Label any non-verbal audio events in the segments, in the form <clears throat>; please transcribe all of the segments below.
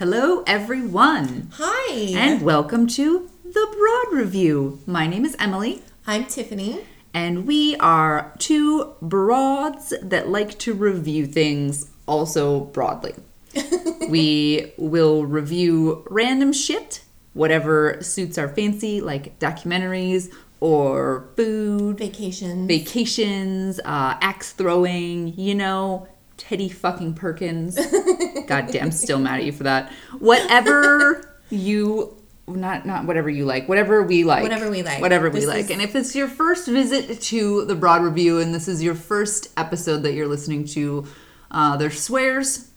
Hello, everyone, Hi. and welcome to the Broad Review. My name is Emily, I'm Tiffany. and we are two broads that like to review things also broadly. <laughs> we will review random shit, whatever suits our fancy, like documentaries or food, Vacation. vacations, uh, axe throwing, you know, Teddy fucking Perkins. <laughs> Goddamn, still mad at you for that. Whatever <laughs> you not not whatever you like, whatever we like. Whatever we like. Whatever we This like. is- And if it's your first visit to the Broad Review and this is your first episode that you're listening to, uh, there's swears,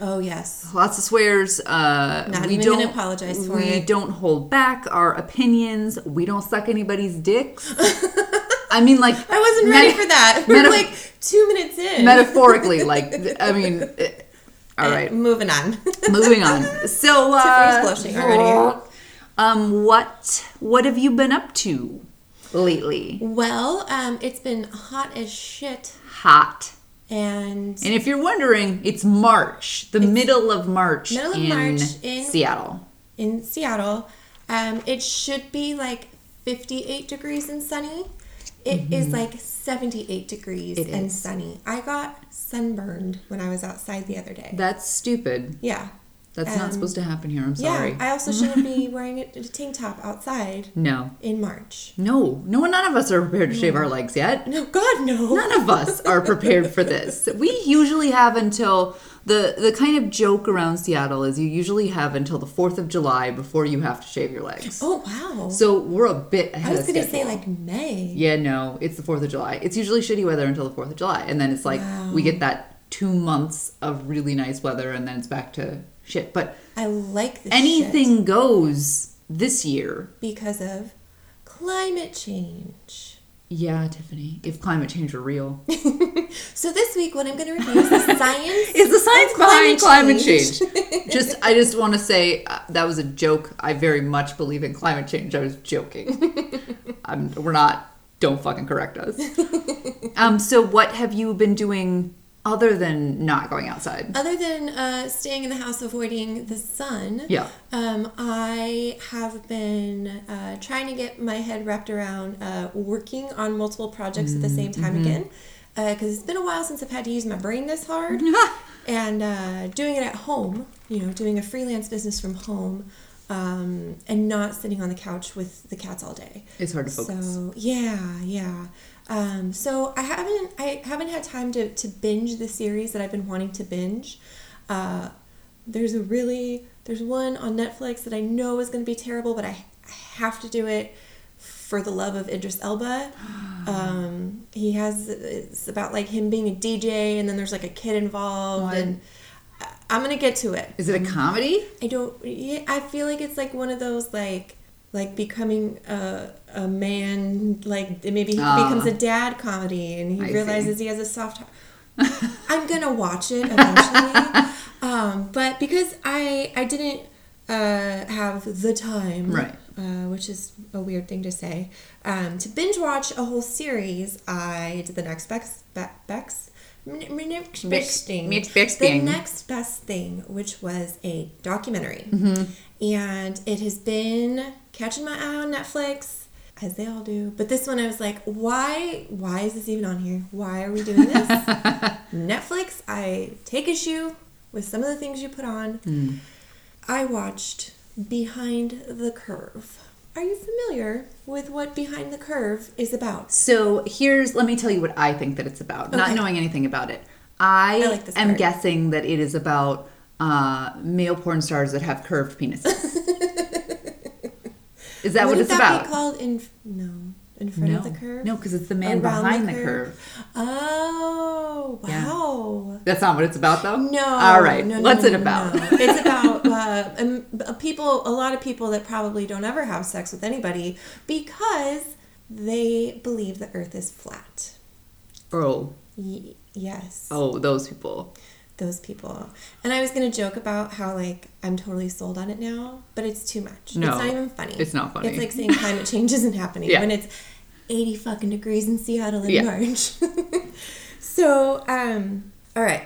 oh yes. lots of swears. Uh, Not we even don't gonna apologize for we it. don't hold back our opinions. We don't suck anybody's dicks. <laughs> I mean, like I wasn't ready meta- for that. <laughs> We're meta- like two minutes in. metaphorically. Like, <laughs> I mean, eh, all Uh, Moving on. <laughs> moving on. So, uh, blushing already. Um, what what have you been up to lately? well, um, it's been hot as shit, Hot. and And if you're wondering, it's March, the middle of March middle of in, March in- Seattle. in Seattle, um, it should be like 58 degrees and sunny. It is like 78 degrees Mm-hmm. It and is. sunny. I got sunburned when I was outside the other day. That's stupid. yeah. That's not Um, supposed to happen here. I'm sorry. Yeah, I also shouldn't be <laughs> wearing a, a tank top outside no. in March. No, no, none of us are prepared to shave our legs yet. No, God, no. None of us are prepared for this. <laughs> We usually have until the the kind of joke around Seattle is you usually have until the Fourth of July before you have to shave your legs. Oh wow. So we're a bit Ahead I was gonna say like May. yeah, no, it's the Fourth of July. It's usually shitty weather until the Fourth of July, and then it's like we get that two months of really nice weather, and then it's back to shit. But I like this anything shit goes this year. because of climate change. Yeah, Tiffany. If climate change were real, <laughs> So this week, what I'm going to review is the <laughs> science. is the science behind climate change. just, I just want to say uh, that was a joke. I very much believe in climate change. I was joking. <laughs> I'm, we're not. Don't fucking correct us. Um. So, what have you been doing other than not going outside? Other than uh, staying in the house, avoiding the sun, Yeah. um, I have been uh, trying to get my head wrapped around uh, working on multiple projects at the same time Mm-hmm. again. Because it's been a while since I've had to use my brain this hard. <laughs> and uh, doing it at home, you know, doing a freelance business from home, um, and not sitting on the couch with the cats all day. It's hard to focus. So yeah, yeah. Um, so I haven't I haven't had time to to binge the series that I've been wanting to binge. Uh, there's a really there's one on Netflix that I know is going to be terrible, but I, I have to do it for the love of Idris Elba. <gasps> Um, he has it's about like him being a DJ, and then there's like a kid involved, What? and I'm gonna get to it. Is it a comedy? I don't. Yeah, I feel like it's like one of those like like becoming a a man. Like maybe he Ah. becomes a dad comedy, and he I see. realizes he has a soft. heart. <laughs> I'm gonna watch it eventually, um, but because I I didn't uh, have the time, Right. Uh, which is a weird thing to say. Um, to binge watch a whole series, I did the next best be- Bex. Next best thing. The next best thing, which was a documentary, Mm-hmm. and it has been catching my eye on Netflix, as they all do. But this one, I was like, why? Why is this even on here? Why are we doing this? <laughs> Netflix, I take issue with some of the things you put on. Hmm. I watched Behind the Curve. Are you familiar with what Behind the Curve is about? So here's let me tell you what I think that it's about, not knowing anything about it. I, I like am part. guessing that it is about uh, male porn stars that have curved penises. <laughs> is that what Wouldn't it's that about? be called in no in front no, of the curve? no, because it's the man Around behind the curve. Oh Yeah. wow! That's not what it's about, though. No. All right. No, no, What's no, it about? it's <laughs> about uh, um, people. A lot of people that probably don't ever have sex with anybody because they believe the Earth is flat. oh, Y- yes. oh, those people. Those people. And I was gonna joke about how like I'm totally sold on it now, but it's too much. No, it's not even funny. it's not funny. It's like saying climate change isn't happening Yeah. when it's 80 fucking degrees in Seattle in Yeah. March. <laughs> so, um, all right.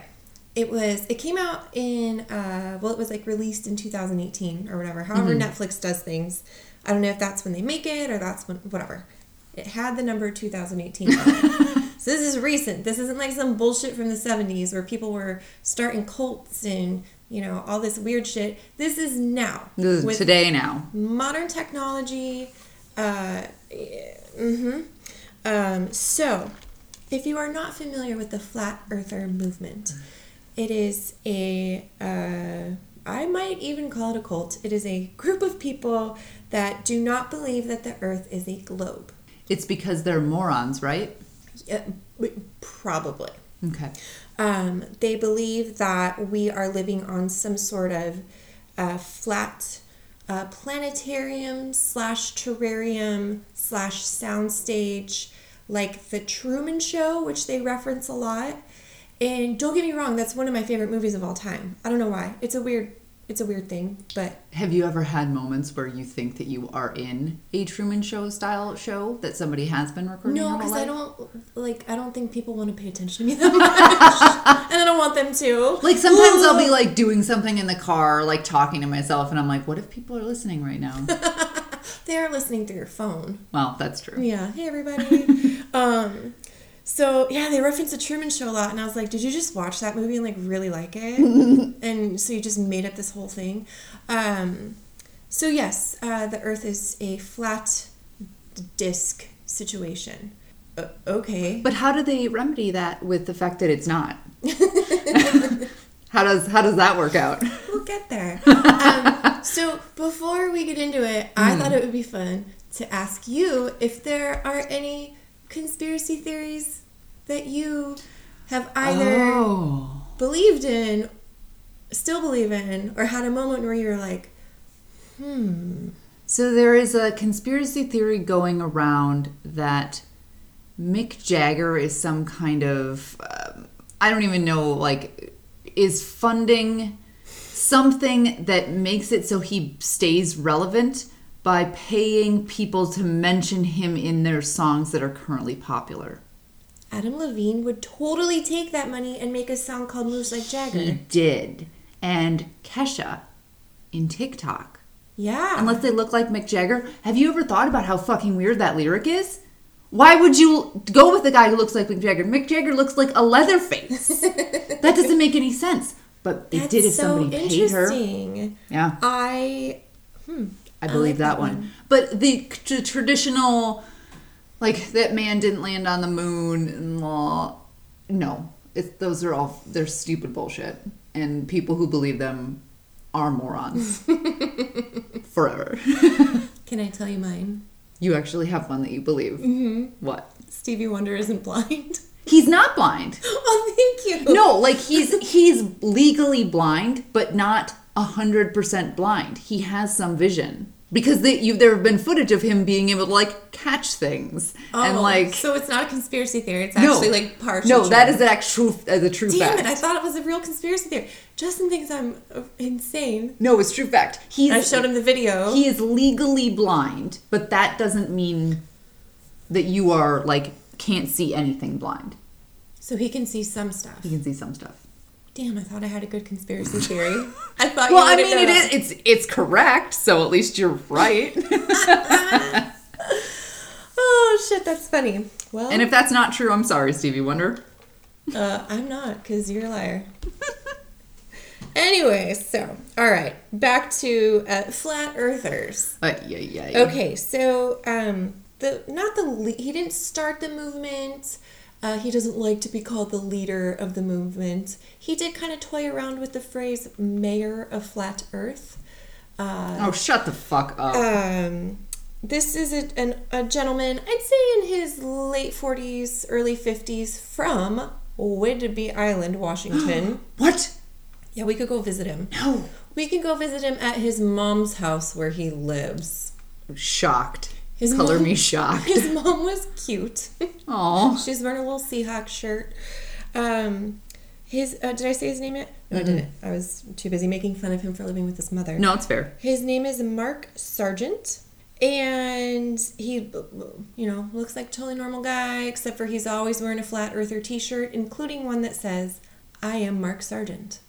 it was it came out in uh well it was like released in 2018 or whatever however netflix does things i don't know if that's when they make it or that's when whatever it had the number 2018 on <laughs> it. So this is recent this isn't like some bullshit from the 70s where people were starting cults and you know all this weird shit this is now This is today now. modern technology. Uh, hmm um, so, if you are not familiar with the flat earther movement, it is a, uh, I might even call it a cult. It is a group of people that do not believe that the earth is a globe. It's because they're morons, right? Probably. Okay. Um, they believe that we are living on some sort of uh, flat uh, planetarium slash terrarium slash soundstage, like the Truman Show, which they reference a lot. And don't get me wrong, that's one of my favorite movies of all time. I don't know why. It's a weird, it's a weird thing, but Have you ever had moments where you think that you are in a Truman Show style show that somebody has been recording? no, because I don't like. I don't think people want to pay attention to me that <laughs> much, and I don't want them to. Like sometimes I'll be like doing something in the car, like talking to myself, and I'm like, what if people are listening right now? <laughs> they are listening through your phone. well, that's true. Yeah. Hey, everybody. <laughs> um, so yeah, they reference the Truman Show a lot, and I was like, did you just watch that movie and like really like it? <laughs> and so you just made up this whole thing. Um, so yes, uh, the Earth is a flat disc situation. Uh, okay. But how do they remedy that with the fact that it's not? <laughs> how does how does that work out? We'll get there. <laughs> Um, so before we get into it, I thought it would be fun to ask you if there are any conspiracy theories that you have either Oh. believed in, still believe in, or had a moment where you're like, hmm, So there is a conspiracy theory going around that Mick Jagger is some kind of um, I don't even know like is funding something that makes it so he stays relevant by paying people to mention him in their songs that are currently popular. Adam Levine would totally take that money and make a song called Moves Like Jagger. He did. And Kesha in TikTok Yeah. unless they look like Mick Jagger. Have you ever thought about how fucking weird that lyric is? Why would you go with the guy who looks like Mick Jagger? Mick Jagger looks like a Leatherface. <laughs> that doesn't make any sense. But they That's did if so somebody paid her. interesting. Yeah, I hmm, I believe like that, that one. one. But the t- traditional, like that man didn't land on the moon and law. No, it's, those are all they're stupid bullshit, and people who believe them are morons <laughs> forever. <laughs> Can I tell you mine? You actually have one that you believe. Mm-hmm. What? Stevie Wonder isn't blind. He's not blind. <laughs> oh, thank you. No, like he's he's legally blind, but not hundred percent blind. He has some vision because they, you, there have been footage of him being able to like catch things and Oh, like. so it's not a conspiracy theory. It's no, actually like partial. No, that is the actual uh, the true Damn fact. it! I thought it was a real conspiracy theory. Justin thinks I'm uh, insane. no, it's true fact. He's I showed him the video. he is legally blind, but that doesn't mean that you are like can't see anything blind. so he can see some stuff. He can see some stuff. Damn, I thought I had a good conspiracy <laughs> theory. I thought. Well, I mean, it is. It's it's correct. So at least you're right. <laughs> Oh shit, that's funny. Well, and if that's not true, I'm sorry, Stevie Wonder. uh, I'm not, cause you're a liar. <laughs> anyway, so all right, back to uh, flat earthers. Uh, yeah, yeah. Okay, so um, the not the he didn't start the movement. Uh, he doesn't like to be called the leader of the movement. He did kind of toy around with the phrase "mayor of flat Earth." Uh, Oh, shut the fuck up. um, this is a, an, a gentleman, I'd say in his late 40s, early 50s, from Whidbey Island, Washington. <gasps> what? yeah, we could go visit him. No. We can go visit him at his mom's house where he lives. Shocked. His Color mom- me shocked. His mom was cute. Aw. <laughs> She's wearing a little Seahawk shirt. Um, his uh, did I say his name yet? No, I didn't. I was too busy making fun of him for living with his mother. No, it's fair. His name is Mark Sargent, and he, you know, looks like a totally normal guy, except for he's always wearing a flat earther T-shirt, including one that says, I am Mark Sargent.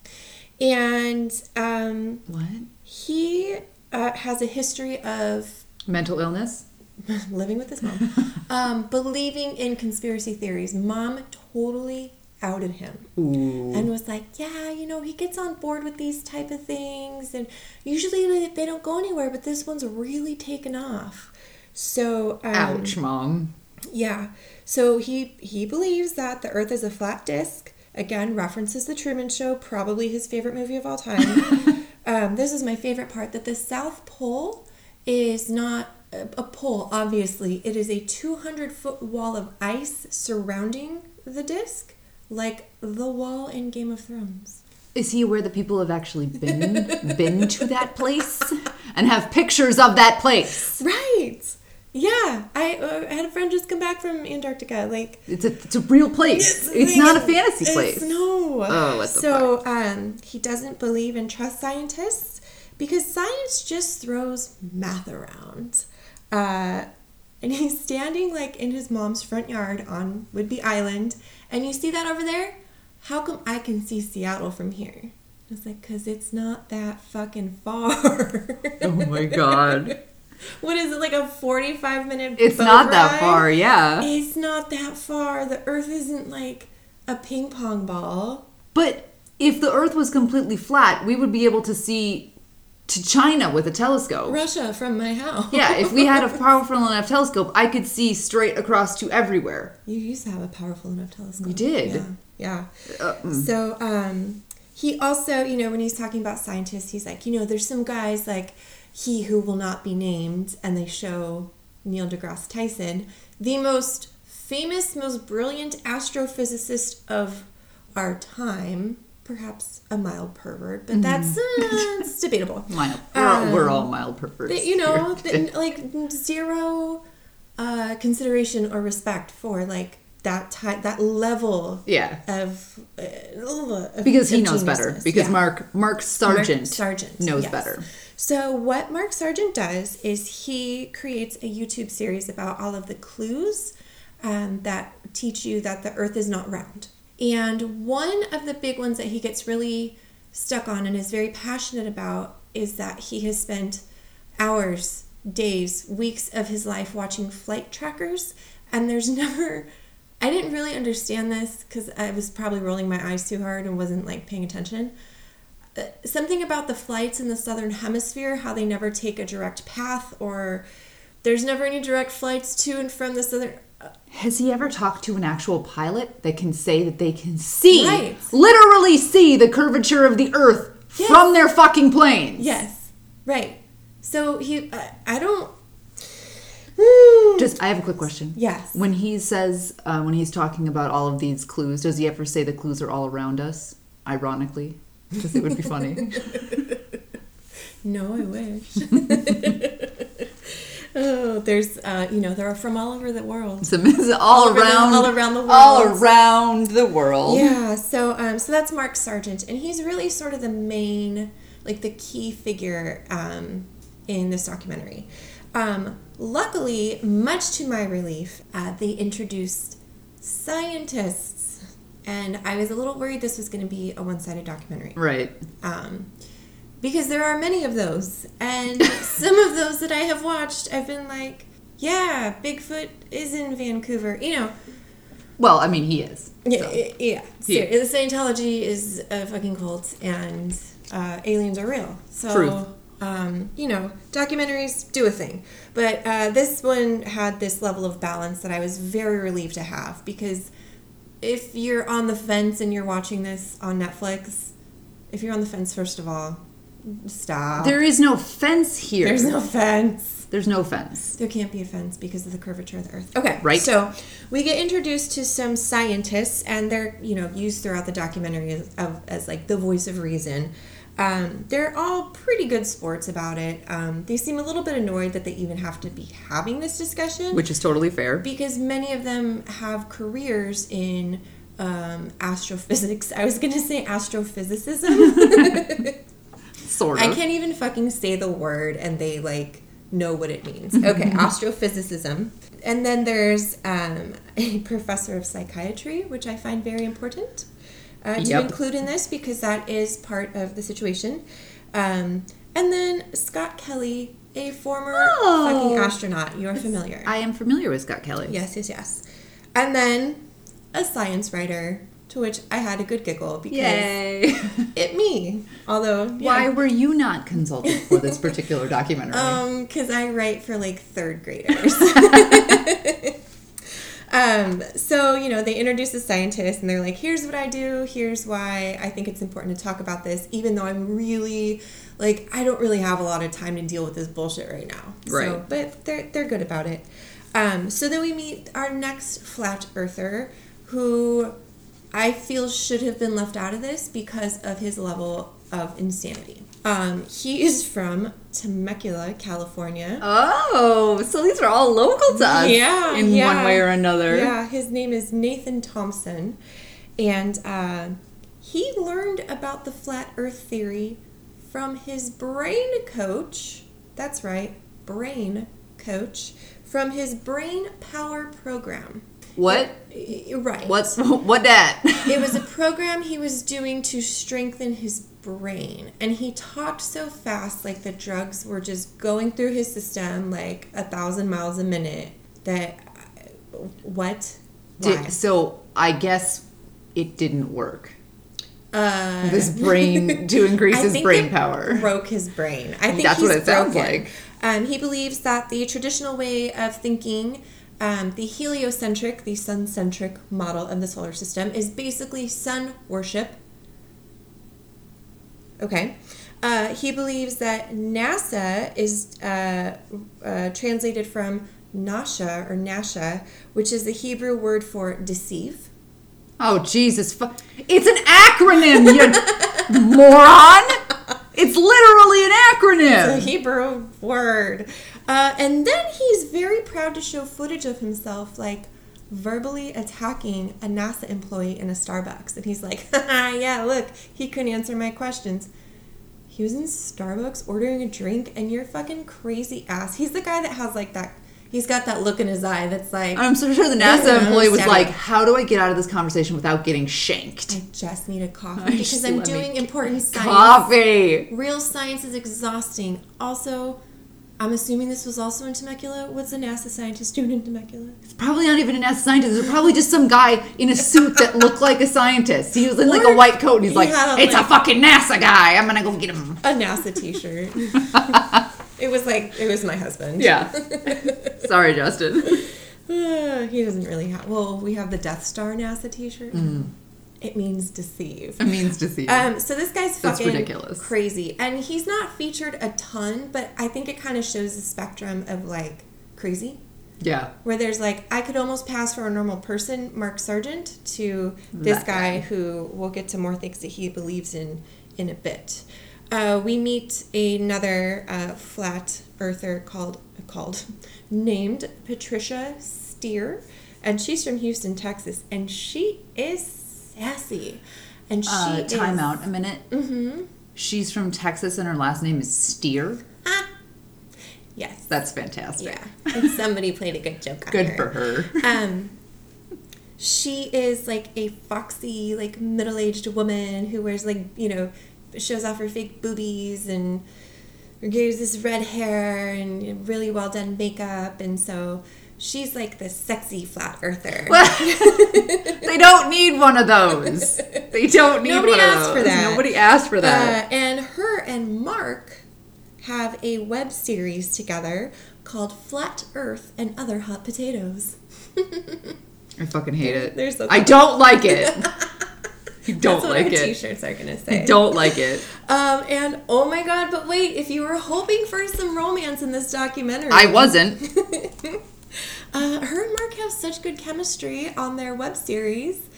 And um, What? he uh, has a history of Mental illness? <laughs> living with his mom, <laughs> um, believing in conspiracy theories. Mom totally outed him Ooh. and was like, "Yeah, you know, he gets on board with these type of things, and usually they, don't go anywhere, but this one's really taken off." So, um, Ouch, mom. yeah. So he he believes that the Earth is a flat disk. Again, references the Truman Show, probably his favorite movie of all time. <laughs> um, this is my favorite part: that the South Pole is not a, pole. Obviously, it is a 200 foot wall of ice surrounding the disk, like the wall in Game of Thrones. Is he aware that people have actually been <laughs> been to that place and have pictures of that place? Right. Yeah, I, uh, I had a friend just come back from Antarctica. Like, It's a it's a real place. It's not a fantasy It's- place. No. Oh, what the so um, he doesn't believe and trust scientists because science just throws math around. Uh, and he's standing like in his mom's front yard on Whidbey Island, and you see that over there. How come I can see Seattle from here? It's like because it's not that fucking far. <laughs> Oh my <laughs> god. what is it like a forty-five minute? It's not that far, yeah. It's not that far. The Earth isn't like a ping pong ball. But if the earth was completely flat, we would be able to see to China with a telescope. Russia from my house. Yeah, if we had a <laughs> powerful enough telescope, I could see straight across to everywhere. You used to have a powerful enough telescope. We did. Yeah. yeah. Uh, mm. So, um, he also, you know, when he's talking about scientists, he's like, you know, there's some guys like he who will not be named, and they show Neil deGrasse Tyson, the most famous, most brilliant astrophysicist of our time. Perhaps a mild pervert, but that's uh, it's debatable. <laughs> Mild. We're, all, we're Um, all mild perverts. that, you know, that, like zero uh, consideration or respect for like that type, that level yeah. of, uh, of Because he of knows better. Because Yeah. Mark Mark Sargent, Sargent knows yes. better. So what Mark Sargent does is he creates a YouTube series about all of the clues um, that teach you that the Earth is not round. And one of the big ones that he gets really stuck on and is very passionate about is that he has spent hours, days, weeks of his life watching flight trackers, and there's <laughs> never. I didn't really understand this because I was probably rolling my eyes too hard and wasn't like paying attention Uh, something about the flights in the southern hemisphere how they never take a direct path or there's never any direct flights to and from the southern Has he ever talked to an actual pilot that can say that they can see, Right. literally see the curvature of the Earth Yes. from their fucking planes? yes right so he uh, i don't Just, I have a quick question. yes When he says, uh, when he's talking about all of these clues, does he ever say the clues are all around us? Ironically, because it would be funny. <laughs> no i wish <laughs> oh there's uh you know they're from all over the world So it's all, the- around, all around the world. all around the world. Yeah, so um, so that's Mark Sargent, and he's really sort of the main, like the key figure um, in this documentary. Um, luckily, much to my relief, uh, they introduced scientists, and I was a little worried this was going to be a one-sided documentary Right. um, because there are many of those, and <laughs> some of those that I have watched, I've been like, yeah, Bigfoot is in Vancouver, you know. Well, I mean, he is. Yeah, so. yeah, yeah. The Scientology is a fucking cult, and uh, aliens are real. So, Truth. Um, you know, documentaries do a thing, but uh, this one had this level of balance that I was very relieved to have because if you're on the fence and you're watching this on Netflix, if you're on the fence, first of all, stop. There is no fence here. There's no fence. There's no fence. There can't be a fence because of the curvature of the Earth. Okay, Right. So we get introduced to some scientists, and they're you know used throughout the documentary as, of, as like the voice of reason. Um, they're all pretty good sports about it. Um, they seem a little bit annoyed that they even have to be having this discussion Which is totally fair. because many of them have careers in um, astrophysics. I was going to say astrophysicism. <laughs> <laughs> Sort of. I can't even fucking say the word and they like know what it means. Okay, astrophysicism. And then there's um, a professor of psychiatry, which I find very important. uh, to Yep. include in this because that is part of the situation. Um, and then Scott Kelly, a former Oh. fucking astronaut. You're familiar. I am familiar with Scott Kelly. yes, yes, yes. And then a science writer, to which I had a good giggle because Yay. <laughs> it me. Although, Why were you not consulted for this particular documentary? <laughs> Um, because I write for like third graders. <laughs> um, so you know, they introduce the scientist, and they're like, "Here's what I do. Here's why I think it's important to talk about this, even though I'm really like I don't really have a lot of time to deal with this bullshit right now." So, Right. but they're they're good about it. Um, so then we meet our next flat earther, who I feel should have been left out of this because of his level of insanity. Um, he is from Temecula, California. oh, so these are all local to us Yeah, in yeah. one way or another. Yeah, his name is Nathan Thompson, and uh, he learned about the flat Earth theory from his brain coach. That's right, brain coach from his brain power program. What? Right. What's <laughs> what that? it was a program he was doing to strengthen his brain and he talked so fast like the drugs were just going through his system like a thousand miles a minute that what Why? Did, so I guess it didn't work. uh This brain <laughs> to increase his brain it power. broke his brain. I think That's he's what it sounds like. Um, he believes that the traditional way of thinking, um, the heliocentric, the sun-centric model of the solar system, is basically sun worship. Okay. Uh, he believes that NASA is uh, uh, translated from Nasha or Nasha, which is the Hebrew word for deceive. Oh Jesus! It's an acronym, you moron! It's literally an acronym. It's a. Hebrew word. Uh, and then he's very proud to show footage of himself, like verbally attacking a NASA employee in a Starbucks. And he's like, <laughs> yeah, look, he couldn't answer my questions. He was in Starbucks ordering a drink, and you're fucking crazy ass. He's the guy that has like that. He's got that look in his eye that's like, I'm so sure the <laughs> NASA employee was like, "How do I get out of this conversation without getting shanked?" I just need a coffee <laughs> I because I'm doing important science. Coffee. Real science is exhausting. Also, I'm assuming this was also in Temecula. What's a NASA scientist doing in Temecula? It's probably not even a NASA scientist. It's probably just some guy in a suit that looked like a scientist. He was in like a white coat. And he's he like, a, "It's a fucking NASA guy. I'm gonna go get him." A NASA T-shirt. <laughs> it was like it was my husband. Yeah. <laughs> Sorry, Justin. Uh, he doesn't really have. Well, we have the Death Star NASA T-shirt. It means deceive. It means deceive. Um, so this guy's That's fucking ridiculous. crazy, and he's not featured a ton, but I think it kind of shows the spectrum of like crazy. yeah. where there's like I could almost pass for a normal person, Mark Sargent, to this That guy, guy. who we'll get to more things that he believes in in a bit. Uh, we meet another uh, flat earther called called <laughs> named Patricia Steere, and she's from Houston, Texas, and she is sassy, and she Uh, is, time out a minute. Mm-hmm. She's from Texas and her last name is Steere. Ah, yes, That's fantastic. yeah, and somebody played a good joke on Good her. for her. Um, she is like a foxy, like middle-aged woman who wears like you know, shows off her fake boobies and gives this red hair and really well done makeup, and so she's like the sexy flat earther. <laughs> they don't need one of those. They don't need Nobody one of asked for those. that. Nobody asked for that. Uh, and her and Mark have a web series together called Flat Earth and Other Hot Potatoes. I fucking hate it. they're so I don't like it. <laughs> I don't like it. T-shirts are gonna say. I don't like it. Um, and oh my god, but wait, if you were hoping for some romance in this documentary, I wasn't. <laughs> <laughs> uh, her and Mark have such good chemistry on their web series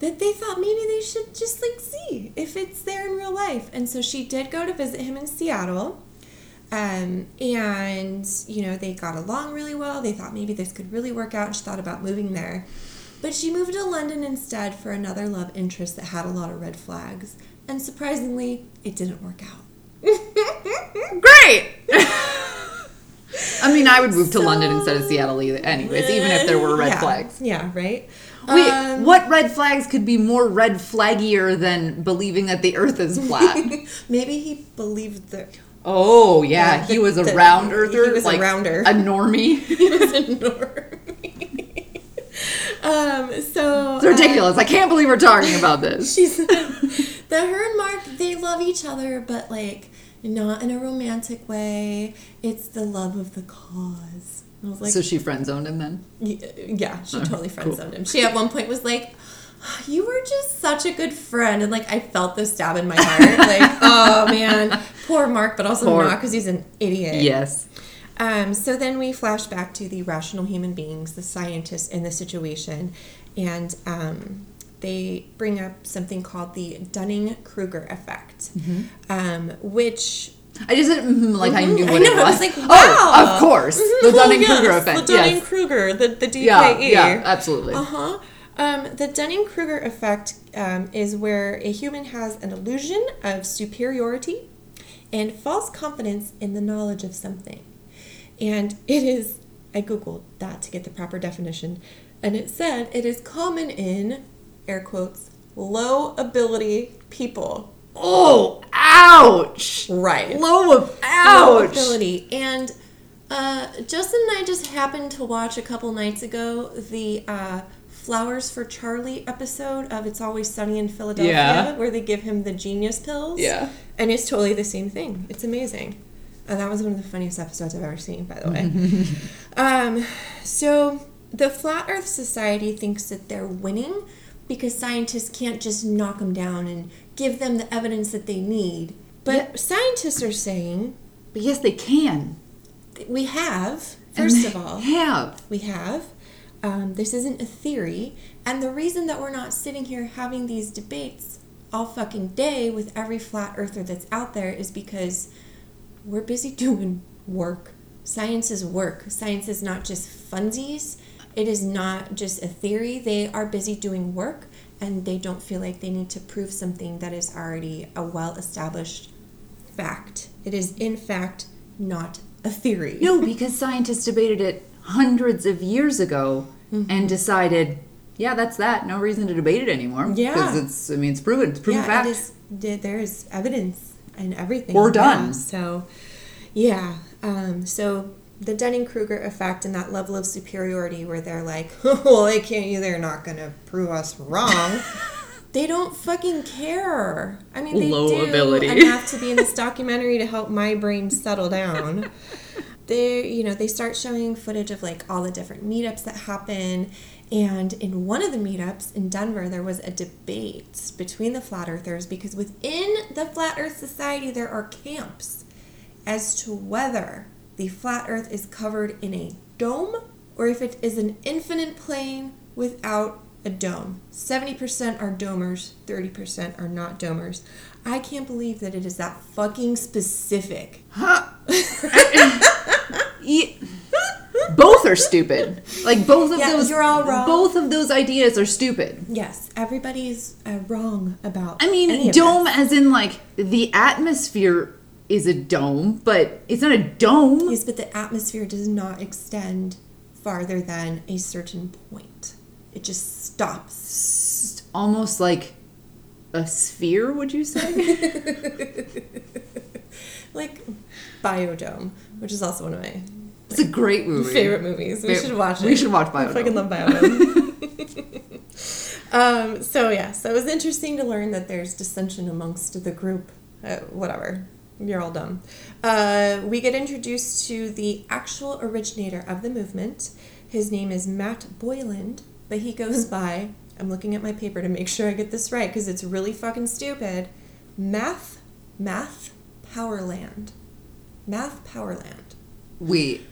that they thought maybe they should just like see if it's there in real life. And so she did go to visit him in Seattle. Um, and you know, they got along really well. They thought maybe this could really work out she thought about moving there. But she moved to London instead for another love interest that had a lot of red flags. And surprisingly, it didn't work out. <laughs> Great. <laughs> I mean, I would move to London instead of Seattle, either, anyways, even if there were red yeah. flags. Yeah, right? Wait, Um, what red flags could be more red flaggier than believing that the Earth is flat? <laughs> Maybe he believed that oh yeah, Yeah, he the- was a the- round he earther, was a rounder. a normie. <laughs> he was a normie. um, so It's ridiculous. I can't believe we're talking about <laughs> this. She's the her and Mark. They love each other, but like not in a romantic way. It's the love of the cause. I was like, so she friend zoned him then. yeah, she Oh, totally friend cool. zoned him. She at one point was like. You were just such a good friend, and like I felt this stab in my heart. <laughs> Like, oh man, poor Mark, but also Poor- not because he's an idiot. Yes. Um, so then we flash back to the rational human beings, the scientists in the situation, and um, they bring up something called the Dunning Kruger effect, um, which. I just didn't mm, like I knew what I know, it I was. was like, wow. Oh, of course, Mhm, the Dunning Kruger yes, effect. The Dunning yes. Kruger, the, the DKE. Yeah, yeah, absolutely. Uh huh. Um, the Dunning Kruger effect um, is where a human has an illusion of superiority and false confidence in the knowledge of something. And it is, I googled that to get the proper definition, and it said it is common in, air quotes, low ability people. Oh, ouch! Right. Low of Low ouch. ability. And uh, Justin and I just happened to watch a couple nights ago the uh, Flowers for Charlie episode of It's Always Sunny in Philadelphia, Yeah. where they give him the genius pills. Yeah. And it's totally the same thing. It's amazing. And that was one of the funniest episodes I've ever seen, by the way. <laughs> um, so the Flat Earth Society thinks that they're winning because scientists can't just knock them down and give them the evidence that they need. But Yeah. scientists are saying But yes, they can. we have, first of all, have. we have. Um, this isn't a theory. And the reason that we're not sitting here having these debates all fucking day with every flat earther that's out there is because we're busy <laughs> doing work. Science is work. Science is not just funsies. It is not just a theory. They are busy doing work and they don't feel like they need to prove something that is already a well established fact. It is, in fact, not a theory. No, because scientists debated it hundreds of years ago Mm-hmm. and decided, yeah, that's that. No reason to debate it anymore. Yeah. Because it's, I mean, it's proven. It's proven yeah, fact. it is. there- is evidence and everything. We're Yeah, done. So, yeah. Um, so the Dunning Kruger effect and that level of superiority, where they're like, <laughs> "Well, they can't. They're not going to prove us wrong." <laughs> they don't fucking care. I mean, they Low do ability. enough to be in this <laughs> documentary to help my brain settle down. they you know they start showing footage of like all the different meetups that happen and in one of the meetups in denver there was a debate between the flat earthers because within the flat earth society there are camps as to whether the flat earth is covered in a dome or if it is an infinite plane without a dome 70% are domers 30% are not domers i can't believe that it is that fucking specific <laughs> Ye- both are stupid. Like both of Yeah, those. you're all wrong. Both of those ideas are stupid. Yes, everybody's uh, wrong about. I mean, dome as in like the atmosphere is a dome, but it's not a dome. Yes, but the atmosphere does not extend farther than a certain point. It just stops. Almost like a sphere. Would you say? <laughs> like Biodome, which is also one of my it's a great movie. favorite movies. We should watch it. we should watch Biodome. I fucking love Biodome. <laughs> um, so yeah, so it was interesting to learn that there's dissension amongst the group. Uh, whatever, you're all dumb. Uh, we get introduced to the actual originator of the movement. His name is Matt Boylan, but he goes by. I'm looking at my paper to make sure I get this right because it's really fucking stupid. Math, Math Powerland, Math Powerland. Wait,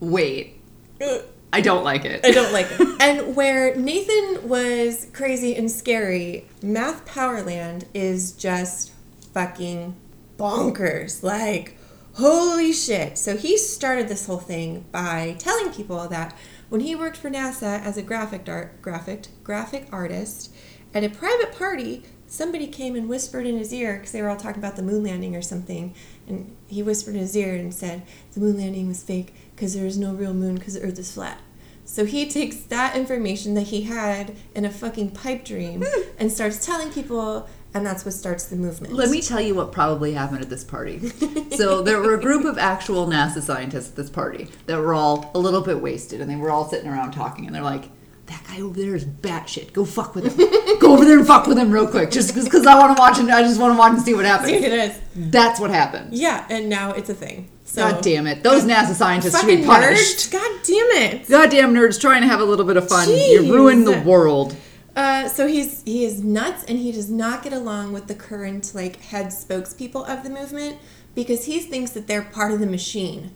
wait. Uh, I don't like it. I don't like <laughs> it. And where Nathan was crazy and scary, Math Powerland is just fucking bonkers. Like, holy shit. So he started this whole thing by telling people that when he worked for NASA as a graphic art graphic graphic artist at a private party, somebody came and whispered in his ear because they were all talking about the moon landing or something, and he whispered in his ear and said the moon landing was fake because there is no real moon because the Earth is flat. So he <laughs> takes that information that he had in a fucking pipe dream hmm. and starts telling people, and that's what starts the movement. Let me tell you what probably happened at this party. so there were a group of actual NASA scientists at this party that were all a little bit wasted, and they were all sitting around talking, and they're like, "That guy over there is batshit. Go fuck with him. <laughs> Go over there and fuck with him real quick, just because I want to watch and I just want to watch and see what happens." what it is. That's what happened. Yeah, and now it's a thing. So God damn it! Those NASA scientists should be punished. nerds. God damn it. Goddamn nerds trying to have a little bit of fun. You Jeez. ruin the world. Uh, so he's he is nuts, and he does not get along with the current like head spokespeople of the movement because he thinks that they're part of the machine.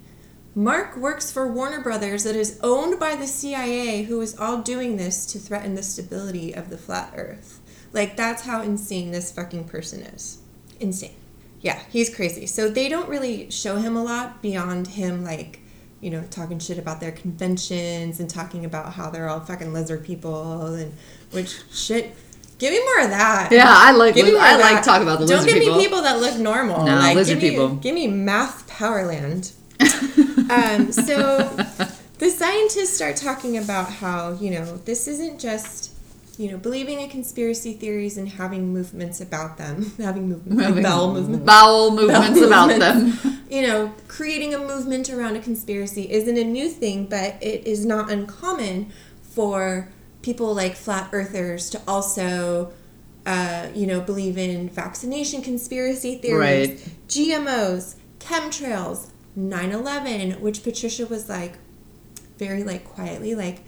Mark works for Warner Brothers that is owned by the CIA, who is all doing this to threaten the stability of the flat Earth. Like that's how insane this fucking person is. Insane. Yeah, he's crazy. So they don't really show him a lot beyond him like you know, talking shit about their conventions and talking about how they're all fucking lizard people and which shit. Give me more of that. Yeah, I like Give me more I like that. talking about the Don't lizard give people. me people that look normal. No, like, lizard give me, people. Give me math powerland. <laughs> um, so the scientists start talking about how you know this isn't just you know believing in conspiracy theories and having movements about them, <laughs> having movements, like bowel movements Bowel movements Bowel about movements. them. <laughs> you know, creating a movement around a conspiracy isn't a new thing, but it is not uncommon for people like flat earthers to also, uh, you know, believe in vaccination conspiracy theories, Right. GMOs, chemtrails, 9 11, which Patricia was like, very like quietly, like,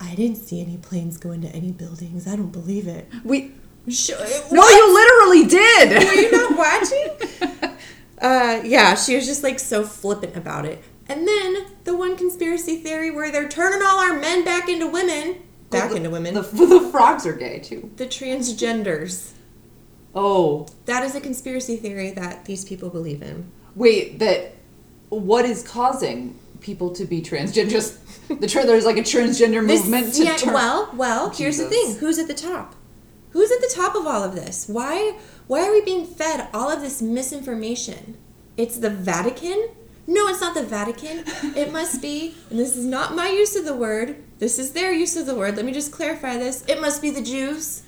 I didn't see any planes go into any buildings. I don't believe it. We Sh- no, you literally did. were you not <laughs> watching? uh, yeah, she was just like so flippant about it. And then the one conspiracy theory where they're turning all our men back into women, back into women, The, the, <laughs> the frogs are gay too. The transgenders. Oh, That is a conspiracy theory that these people believe in. wait. That what is causing people to be transgender? Just the tra- there's like a transgender This- movement to yeah, turn. well, well, here's the thing: who's at the top? Who's at the top of all of this? Why, why are we being fed all of this misinformation? It's the Vatican. No, it's not the Vatican. It must be, and this is not my use of the word. This is their use of the word. Let me just clarify this. It must be the Jews.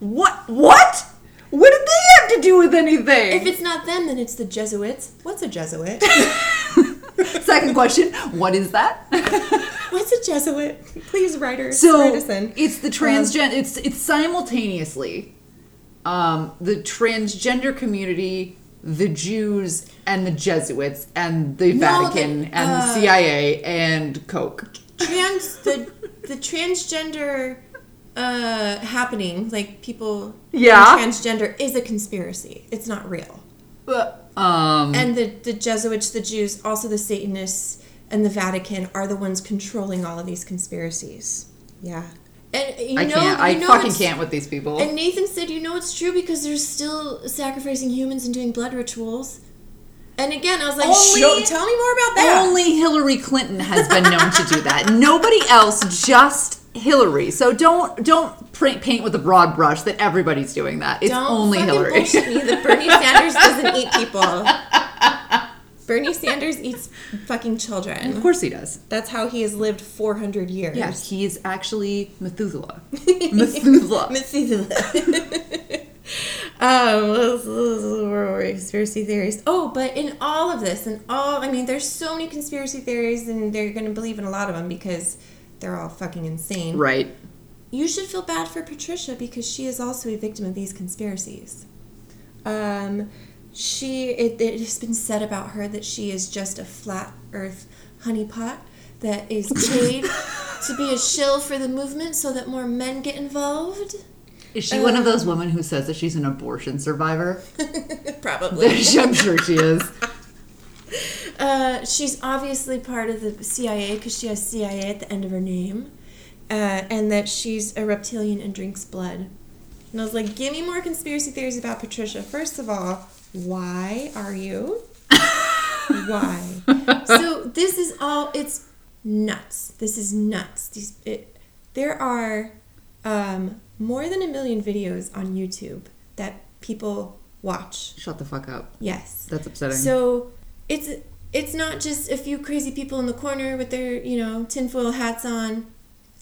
What? What? What did they have to do with anything? If it's not them, then it's the Jesuits. What's a Jesuit? <laughs> Second question: What is that? <laughs> What's a Jesuit? Please, writers, so write us in. it's the transgen. it's it's simultaneously um, the transgender community, the Jews, and the Jesuits, and the No, Vatican, the- and the uh, CIA, and Coke. trans the the transgender uh happening like people Yeah. transgender is a conspiracy it's not real But, um, and the the jesuits the jews also the satanists and the vatican are the ones controlling all of these conspiracies yeah and you I know can't. I you know fucking can't with these people. and nathan said you know it's true because they're still sacrificing humans and doing blood rituals and again i was like Only- Show, tell me more about that Only Hillary Clinton has been known to do that. Nobody else, just Hillary. So don't don't print, paint with a broad brush that everybody's doing that. It's Don't only Hillary. bullshit me that Bernie Sanders doesn't eat people. <laughs> Bernie Sanders eats fucking children. of course he does. That's how he has lived 400 years. Yes, he is actually Methuselah. <laughs> Methuselah. Methuselah. <laughs> um, where were we? conspiracy theories. Oh, but in all of this, and all, I mean, there's so many conspiracy theories, and they're going to believe in a lot of them because they're all fucking insane. Right. You should feel bad for Patricia because she is also a victim of these conspiracies. Um, she it, it has been said about her that she is just a flat Earth honeypot that is <laughs> paid to be a shill for the movement so that more men get involved. Is she one of those women who says that she's an abortion survivor? <laughs> Probably. <laughs> I'm sure she is. Uh, she's obviously part of the CIA because she has CIA at the end of her name, uh, and that she's a reptilian and drinks blood. And I was like, give me more conspiracy theories about Patricia. First of all, why are you? <laughs> why? So this is all. It's nuts. This is nuts. These it, there are um, more than a million videos on YouTube that people watch. Shut the fuck up. Yes. That's upsetting. So it's it's not just a few crazy people in the corner with their you know tinfoil hats on.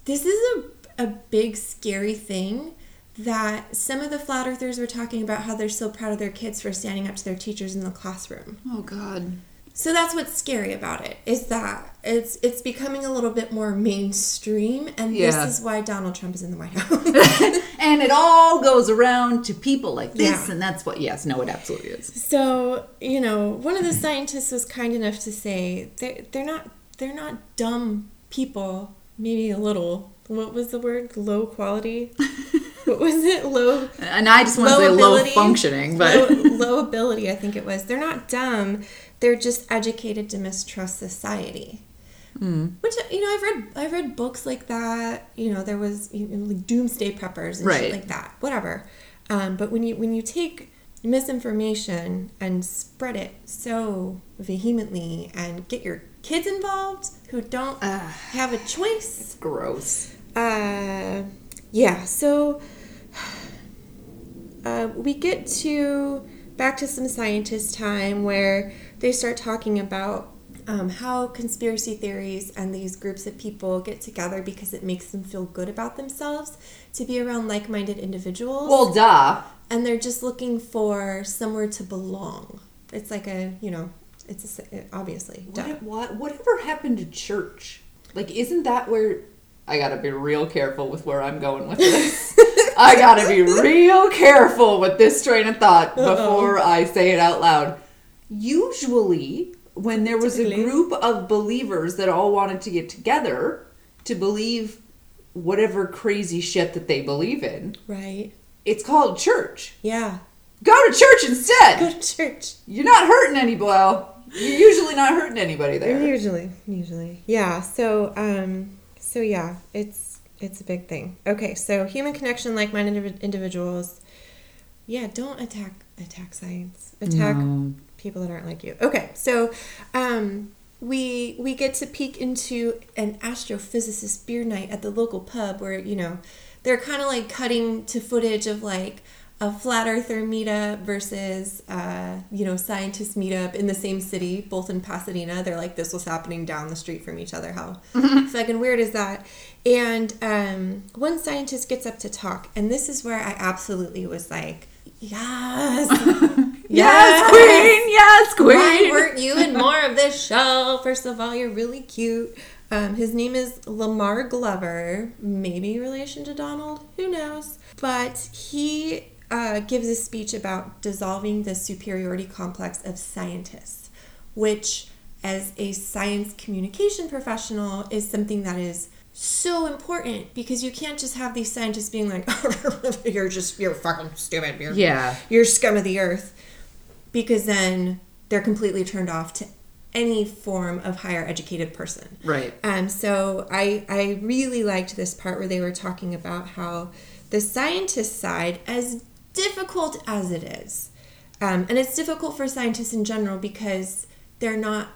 This is a a big scary thing that some of the flat earthers were talking about how they're so proud of their kids for standing up to their teachers in the classroom. oh god. So that's what's scary about it is that it's it's becoming a little bit more mainstream, and Yeah. this is why Donald Trump is in the White House. <laughs> and it all goes around to people like this, Yeah. and that's what. Yes, no, it absolutely is. so you know, one of the scientists was kind enough to say they're they're not they're not dumb people. Maybe a little. What was the word? Low quality. <laughs> what <laughs> was it? Low. And I just want to say low functioning, but low, <laughs> low ability. I think it was. They're not dumb. They're just educated to mistrust society. Hmm. Which you know, I've read I've read books like that. You know, there was you know, like doomsday preppers and Right. shit like that. Whatever. Um, but when you when you take misinformation and spread it so vehemently and get your kids involved who don't have a choice gross. uh, yeah, so uh, we get to back to some scientist time where they start talking about um, how conspiracy theories and these groups of people get together because it makes them feel good about themselves to be around like minded individuals. Well, duh. and they're just looking for somewhere to belong. It's like a, you know, it's a, obviously. duh. What, what whatever happened to church? Like, isn't that where I gotta be real careful with where I'm going with this? <laughs> I gotta be real careful with this train of thought before I say it out loud. Usually, when there was a group of believers that all wanted to get together to believe whatever crazy shit that they believe in, Right. it's called church. Yeah. Go to church instead. Go to church. You're not hurting anybody. Well, you're usually not hurting anybody there. Usually, usually, yeah. So, um, so yeah, it's it's a big thing. Okay, so human connection, like-minded individuals. Yeah, don't attack attack science. Attack No. people that aren't like you. Okay, so um, we we get to peek into an astrophysicist beer night at the local pub where you know they're kind of like cutting to footage of like a flat earther meetup versus uh, you know scientist meetup in the same city, both in Pasadena. They're like this was happening down the street from each other. How <laughs> fucking weird is that? And um, one scientist gets up to talk, and this is where I absolutely was like, yes. <laughs> Yes, queen. Yes, queen. Why weren't you in more of this show? First of all, you're really cute. Um, his name is Lamar Glover, maybe relation to Donald, who knows? But he uh, gives a speech about dissolving the superiority complex of scientists, which, as a science communication professional, is something that is so important because you can't just have these scientists being like, <laughs> "You're just you're fucking stupid. You're Yeah. you're scum of the earth," because then they're completely turned off to any form of higher educated person. Right. Um, so I I really liked this part where they were talking about how the scientist side, as difficult as it is, um, and it's difficult for scientists in general because they're not,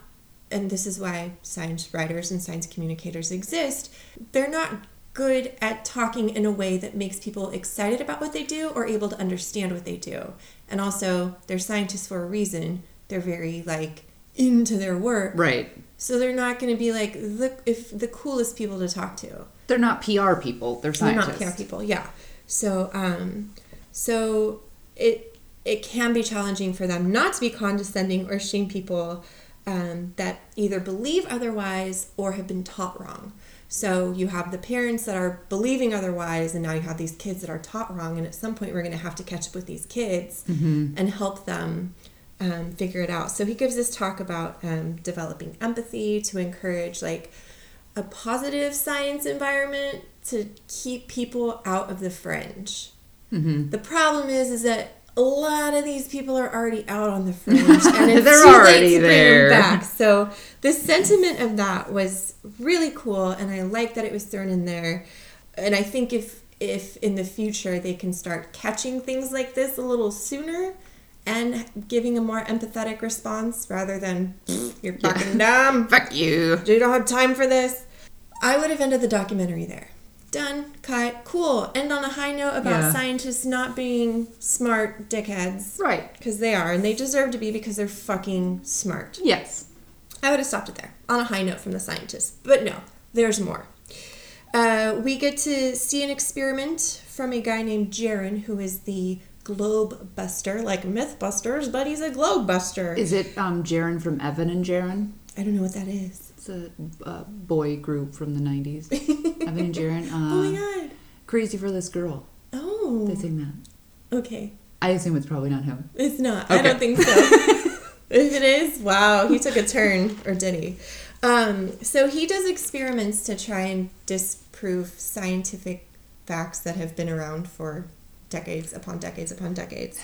and this is why science writers and science communicators exist. They're not good at talking in a way that makes people excited about what they do or able to understand what they do. And also, they're scientists for a reason. They're very like into their work. Right. So they're not going to be like the if the coolest people to talk to. They're not PR people. They're They're scientists. not PR people. Yeah. So um, so it it can be challenging for them not to be condescending or shame people um, that either believe otherwise or have been taught wrong. So you have the parents that are believing otherwise, and now you have these kids that are taught wrong. And at some point, we're going to have to catch up with these kids and help them um, figure it out. So he gives this talk about um, developing empathy to encourage like a positive science environment to keep people out of the fringe. Mm-hmm. The problem is, is that a lot of these people are already out on the fringe, and <laughs> it's They're too already late to there. bring them back. So the sentiment of that was really cool, and I like that it was thrown in there. And I think if if in the future they can start catching things like this a little sooner and giving a more empathetic response rather than you're fucking dumb <laughs> Fuck you. you don't have time for this. I would have ended the documentary there. Done. Cut. Cool. End on a high note about Yeah. scientists not being smart dickheads. Right. Because they are, and they deserve to be because they're fucking smart. Yes. I would have stopped it there on a high note from the scientists. But no, there's more. Uh, we get to see an experiment from a guy named Jeran, who is the globe buster, like Mythbusters, but he's a globe buster. Is it um Jaron from Evan and Jaron? I don't know what that is. It's a uh, boy group from the 90s. <laughs> Evan and. Uh, <laughs> oh my god. Crazy for this girl. Oh. They sing that. Okay. I assume it's probably not him. It's not. I don't think so. <laughs> if it is, wow, he took a turn, or did he? Um, so he does experiments to try and disprove scientific facts that have been around for decades upon decades upon decades.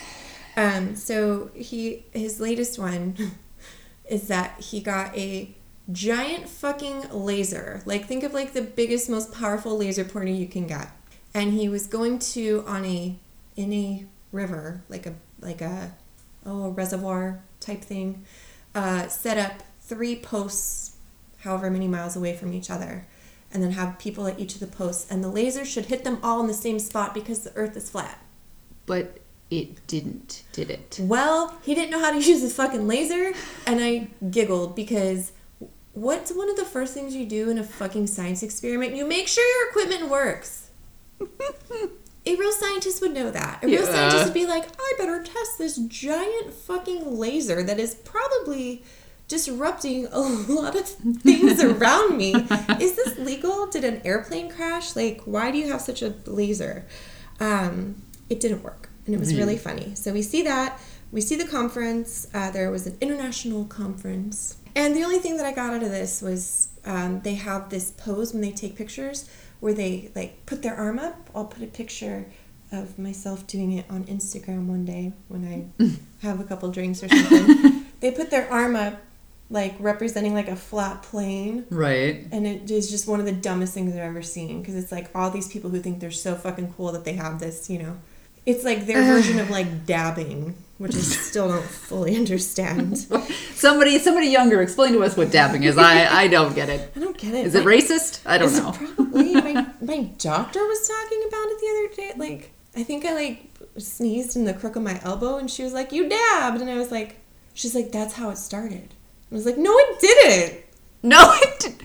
Um, so he his latest one <laughs> is that he got a giant fucking laser. Like think of like the biggest, most powerful laser pointer you can get. And he was going to on a in a river, like a like a oh a reservoir type thing, uh, set up three posts, however many miles away from each other, and then have people at each of the posts, and the laser should hit them all in the same spot because the Earth is flat. But it didn't, did it? Well, he didn't know how to <laughs> use a fucking laser, and I giggled because what's one of the first things you do in a fucking science experiment? You make sure your equipment works. <laughs> A real scientist would know that. A real Yeah. scientist would be like, I better test this giant fucking laser that is probably disrupting a <laughs> lot of things around me. <laughs> Is this legal? Did an airplane crash? Like, why do you have such a laser? Um, it didn't work, and it was really funny. So we see that. We see the conference. Uh, there was an international conference. And the only thing that I got out of this was um, they have this pose when they take pictures where they like put their arm up. I'll put a picture of myself doing it on Instagram one day when I <laughs> have a couple drinks or something. <laughs> they put their arm up like representing like a flat plane Right. and it is just one of the dumbest things I've ever seen because it's like all these people who think they're so fucking cool that they have this, you know. It's like their <sighs> version of like dabbing, which I still don't fully understand. <laughs> Somebody, somebody younger, explain to us what dabbing is. I, I don't get it. I don't get it. Is it racist? I don't know. Probably. <laughs> My, my doctor was talking about it the other day. Like, I think I like sneezed in the crook of my elbow and she was like, You dabbed. And I was like, She's like, That's how it started. I was like, No, it didn't. <laughs> No, it did-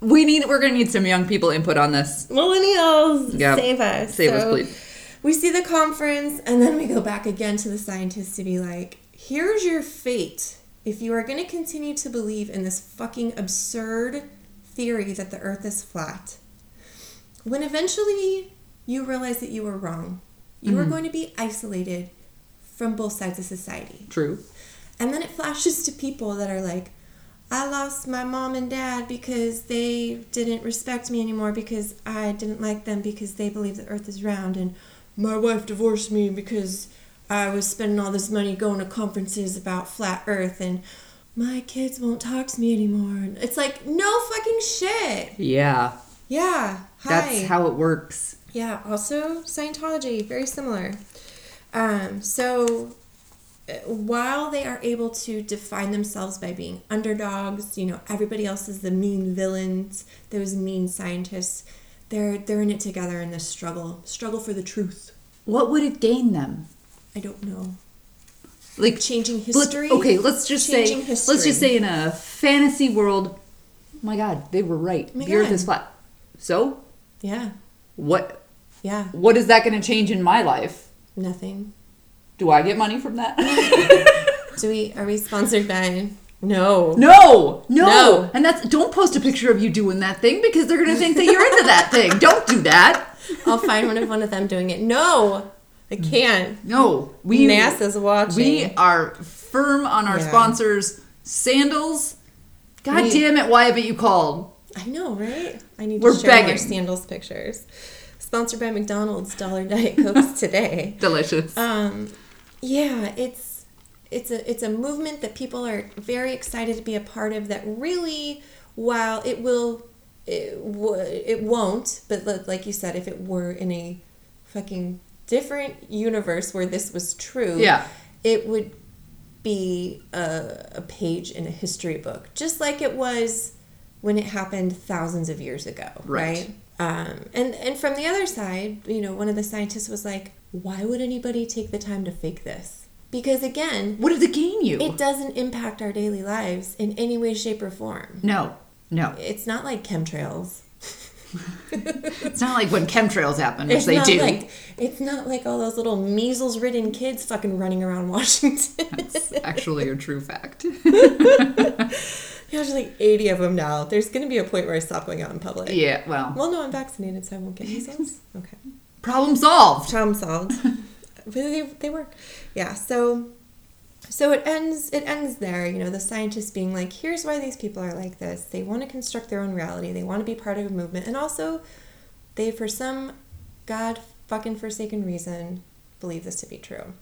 we need. We're gonna need some young people input on this. Millennials, Yeah. save us. Save us, please. We see the conference, and then we go back again to the scientists to be like, here's your fate. If you are going to continue to believe in this fucking absurd theory that the earth is flat, when eventually you realize that you were wrong, you are mm-hmm. going to be isolated from both sides of society. True. And then it flashes to people that are like, I lost my mom and dad because they didn't respect me anymore because I didn't like them because they believe the earth is round. And my wife divorced me because I was spending all this money going to conferences about flat earth. And my kids won't talk to me anymore. And it's like, no fucking shit. Yeah. Yeah. Hi. That's how it works. Yeah, also Scientology, very similar. Um, so uh, while they are able to define themselves by being underdogs, you know, everybody else is the mean villains, those mean scientists, they're they're in it together in this struggle, struggle for the truth. What would it gain them? I don't know. Like Changing let- history. okay, let's just say. Changing Let's just say in a fantasy world. Oh my God, they were right. Oh my the Earth is flat. So Yeah. what? Yeah. What is that going to change in my life? Nothing. Do I get money from that? <laughs> Do we are we sponsored by No. No, no, No. and that's don't post a picture of you doing that thing because they're gonna think that you're into that thing. <laughs> Don't do that. I'll find one of one of them doing it. No. I can't. No, we NASA's watching. We are firm on our Yeah. sponsors. Sandals. God We- damn it! Why haven't you called? I know, right? I need We're to share more begging. sandals pictures. Sponsored by McDonald's Dollar Diet Cokes <laughs> today. Delicious. Um, yeah, it's it's a it's a movement that people are very excited to be a part of. That really, while it will, it, w- it won't. But like you said, if it were in a fucking different universe where this was true, Yeah. it would be a, a page in a history book, just like it was when it happened thousands of years ago, Right. right? Um, and and from the other side, you know, one of the scientists was like, "Why would anybody take the time to fake this?" Because again, What does it gain you? it doesn't impact our daily lives in any way, shape, or form. no, no. It's not like chemtrails. <laughs> It's not like when chemtrails happen, which It's they not do. like it's not like all those little measles-ridden kids fucking running around <laughs> Washington. It's actually a true fact. <laughs> There's like 80 of them now. There's going to be a point where I stop going out in public. yeah, well, Well, no, I'm vaccinated, so I won't get measles. Okay. problem solved. Problem solved. They, they work. Yeah, so so it ends it ends there, you know, the scientists being like, here's why these people are like this. They want to construct their own reality. They want to be part of a movement. And also they for some god fucking forsaken reason believe this to be true.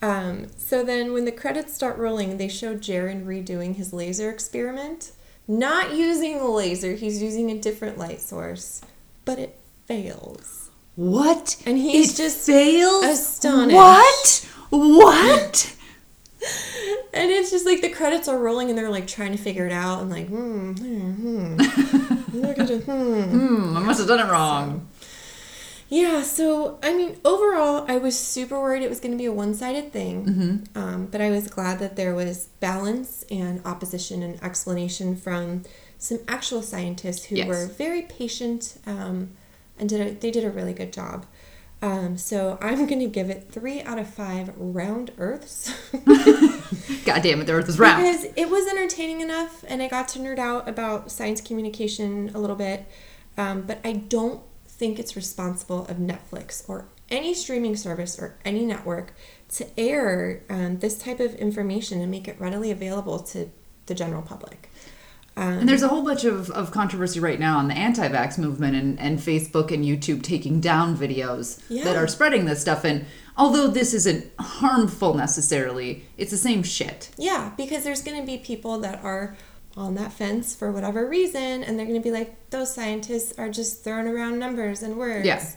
Um, so then when the credits start rolling, they show Jeran redoing his laser experiment. Not using the laser, he's using a different light source, but it fails. What? And he's it just fails. astonished. What? What? <laughs> And it's just like the credits are rolling and they're like trying to figure it out and like, hmm, hmm, hmm. Look at it, hmm. <laughs> hmm, I must have done it wrong. Yeah, so I mean, overall, I was super worried it was going to be a one sided thing. Mm-hmm. Um, but I was glad that there was balance and opposition and explanation from some actual scientists who Yes. were very patient um, and did a, they did a really good job. Um, so I'm going to give it three out of five round Earths. <laughs> God damn it, the earth is round. Because it was entertaining enough, and I got to nerd out about science communication a little bit. Um, but I don't think it's responsible of Netflix or any streaming service or any network to air um, this type of information and make it readily available to the general public. Um, And there's a whole bunch of, of controversy right now on the anti vax movement and, and Facebook and YouTube taking down videos Yeah. that are spreading this stuff. And although this isn't harmful necessarily, it's the same shit. Yeah, because there's going to be people that are on that fence for whatever reason, and they're going to be like, those scientists are just throwing around numbers and words. Yeah.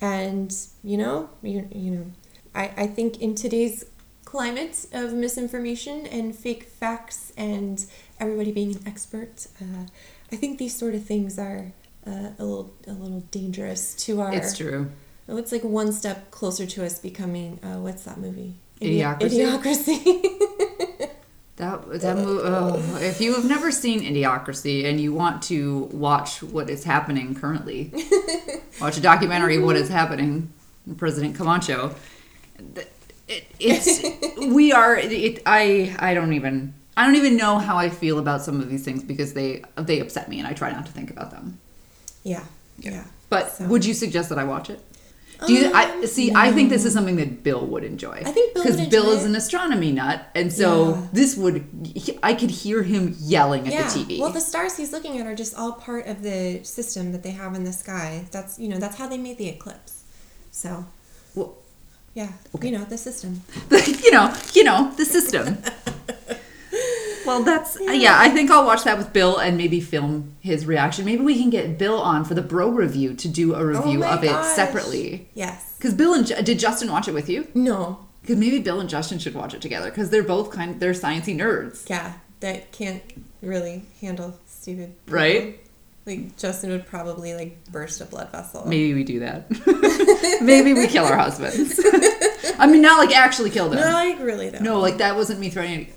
And, you know, you, you know, I, I think in today's climate of misinformation and fake facts and everybody being an expert, uh, I think these sort of things are uh, a little a little dangerous to our. It's true. Oh, it's like one step closer to us becoming. Uh, what's that movie? Idiocracy? Idiocracy. <laughs> That that mo- oh, if you have never seen Idiocracy and you want to watch what is happening currently, <laughs> watch a documentary what is happening, President Camacho. It, it's <laughs> we are. It, I I don't even I don't even know how I feel about some of these things because they they upset me and I try not to think about them. yeah, yeah. But So- would you suggest that I watch it? Do you? I Um, see. I think this is something that Bill would enjoy. I think Bill because would Bill is it. an astronomy nut, and so Yeah. this would. he- I could hear him yelling at yeah. the TV. Well, the stars he's looking at are just all part of the system that they have in the sky. That's you know that's how they made the eclipse. So Well, yeah, you know the system. <laughs> you know, you know the system. <laughs> well, that's yeah. I think I'll watch that with Bill and maybe film his reaction. Maybe we can get Bill on for the Bro review to do a oh review Oh of it gosh. separately. Yes. Because Bill and did Justin watch it with you? No. Because maybe Bill and Justin should watch it together because they're both kind. They're sciencey nerds. Yeah, that can't really handle stupid. people. Right? Like Justin would probably like burst a blood vessel. Maybe we do that. <laughs> maybe we kill our husbands. <laughs> I mean, not like actually kill them. No, like really though. No, like that wasn't me threatening.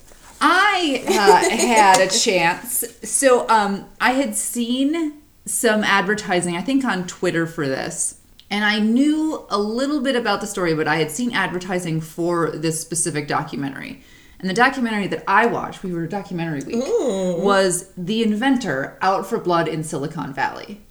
I uh, had a chance. So um, I had seen some advertising, I think on Twitter for this. And I knew a little bit about the story, but I had seen advertising for this specific documentary. And the documentary that I watched, we were documentary week, was The Inventor Out for Blood in Silicon Valley.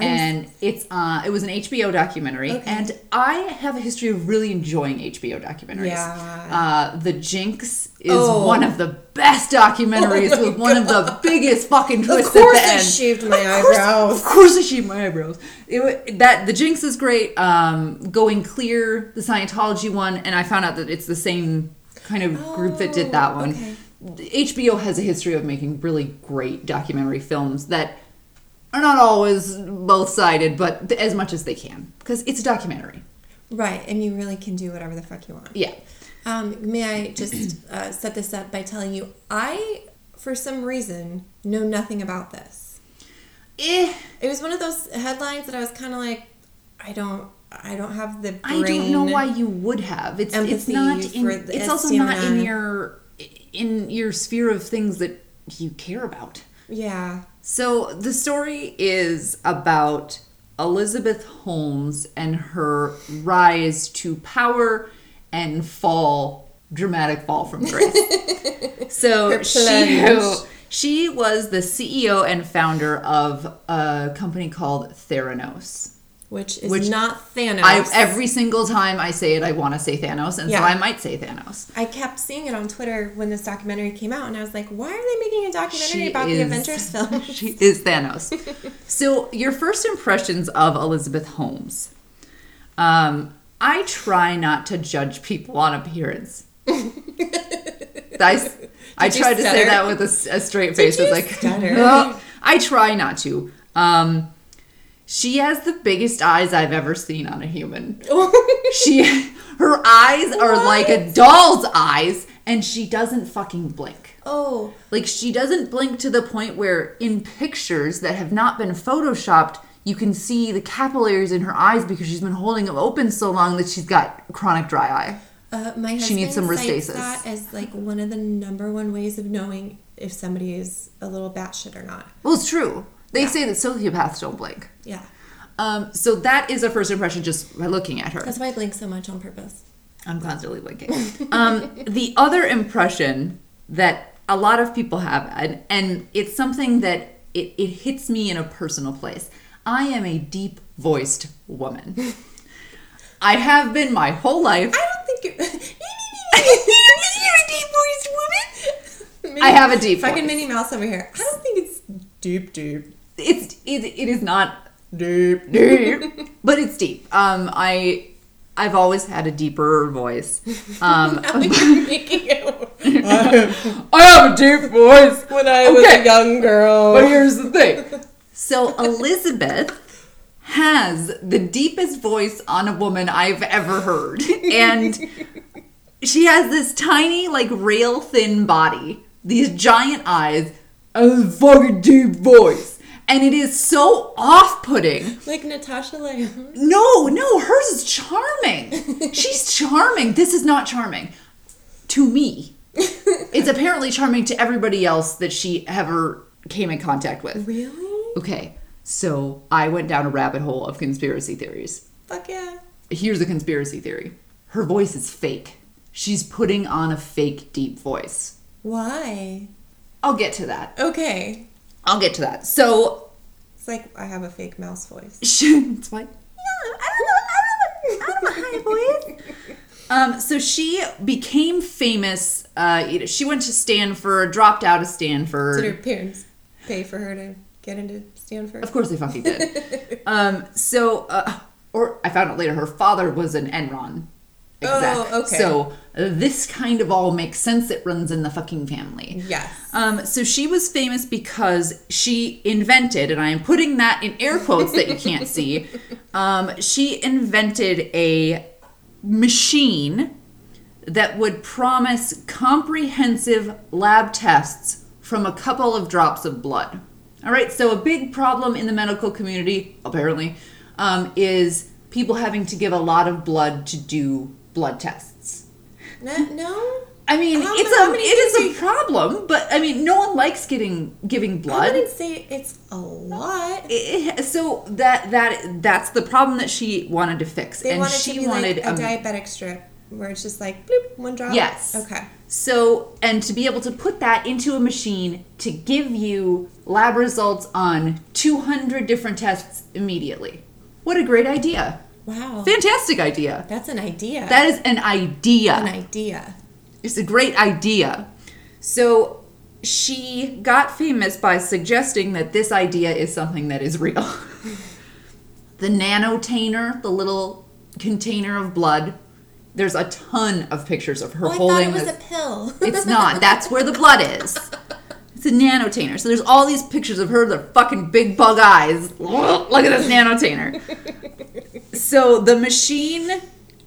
And it's uh, it was an HBO documentary, Okay. and I have a history of really enjoying HBO documentaries. Yeah. Uh, the Jinx is Oh. one of the best documentaries Oh with one of the biggest fucking Of twists course at the end. I shaved my Of course- eyebrows. Of course, I shaved my eyebrows. It, that the Jinx is great. Um, Going Clear, the Scientology one, and I found out that it's the same kind of group that did that one. okay. HBO has a history of making really great documentary films that are not always both sided, but th- as much as they can because it's a documentary. Right, and you really can do whatever the fuck you want. Yeah. Um, may I just uh, set this up by telling you, I, for some reason, know nothing about this. eh, It was one of those headlines that I was kind of like, I don't, I don't have the. Brain. I don't know why you would have. It's it's not in. It's also not in your in your sphere of things that you care about. Yeah. So the story is about Elizabeth Holmes and her rise to power and fall, dramatic fall from grace. <laughs> so she she was the CEO and founder of a company called Theranos. Which is Which not Thanos. I every single time I say it, I want to say Thanos, and Yeah. so I might say Thanos. I kept seeing it on Twitter when this documentary came out, and I was like, why are they making a documentary She about the is- Avengers <laughs> film? She is Thanos. <laughs> so, your first impressions of Elizabeth Holmes. Um, I try not to judge people on appearance. <laughs> I, I tried to say that with a straight face. It's like? "No." I try not to. Um, she has the biggest eyes I've ever seen on a human. <laughs> She, her eyes are like a doll's eyes, and she doesn't fucking blink. oh, Like she doesn't blink to the point where in pictures that have not been photoshopped, you can see the capillaries in her eyes because she's been holding them open so long that she's got chronic dry eye. uh, my husband She needs some Restasis. that as like one of the number one ways of knowing if somebody is a little batshit or not. Well, it's true. They Yeah. say that sociopaths don't blink. Yeah, Um, so that is a first impression just by looking at her. that's why I blink so much on purpose. I'm constantly blinking. um, the other impression that a lot of people have, and, and it's something that it, it hits me in a personal place. I am a deep voiced woman. I have been my whole life. I don't think you're. <laughs> you're a deep voiced woman. I have a deep fucking voice. Minnie Mouse over here. I don't think it's deep, deep, It's it, it is not deep. deep, <laughs> but it's deep. Um, I I've always had a deeper voice. Um, <laughs> Now you're making it. I have a deep voice. When I was a young girl. But here's the thing. So Elizabeth has the deepest voice on a woman I've ever heard. And she has this tiny, like rail thin body, these giant eyes, a fucking deep voice. And it is so off putting. like Natasha Lyonne. No, no, hers is charming. She's charming. This is not charming to me. It's apparently charming to everybody else that she ever came in contact with. Really? Okay, so I went down a rabbit hole of conspiracy theories. Fuck yeah. Here's a conspiracy theory her voice is fake. She's putting on a fake deep voice. Why? I'll get to that. Okay. I'll get to that. So, It's like I have a fake mouse voice. <laughs> it's like, yeah, I don't know, I don't know, I don't high voice. <laughs> Um, so she became famous. Uh, you know, she went to Stanford, dropped out of Stanford. Did her parents pay for her to get into Stanford? Of course they fucking did. <laughs> um, so, uh, or I found out later, her father was an Enron. Oh, okay. So uh, this kind of all makes sense. It runs in the fucking family. Yes. Um, so she was famous because she invented, and I am putting that in air quotes that you can't <laughs> see. Um, she invented a machine that would promise comprehensive lab tests from a couple of drops of blood. All right, so a big problem in the medical community, apparently, um, is people having to give a lot of blood to do blood tests. No? no? I mean, How it's ma- how a it is a problem, but I mean, no one likes getting giving blood. I wouldn't say it's a lot. It- so that that that's the problem that she wanted to fix, They and wanted she to be wanted like a um, diabetic strip where it's just like bloop, one drop. Yes. Okay. So, and to be able to put that into a machine to give you lab results on 200 different tests immediately. What a great idea. Wow. Fantastic idea. That's an idea. That is an idea. an idea. It's a great idea. So, she got famous by suggesting that this idea is something that is real. <laughs> the nanotainer, the little container of blood, there's a ton of pictures of her Oh, I thought holding it was a pill. <laughs> It's not. That's where the blood is. It's a nanotainer. So there's all these pictures of her, the fucking big bug eyes. <laughs> Look at this nanotainer. So the machine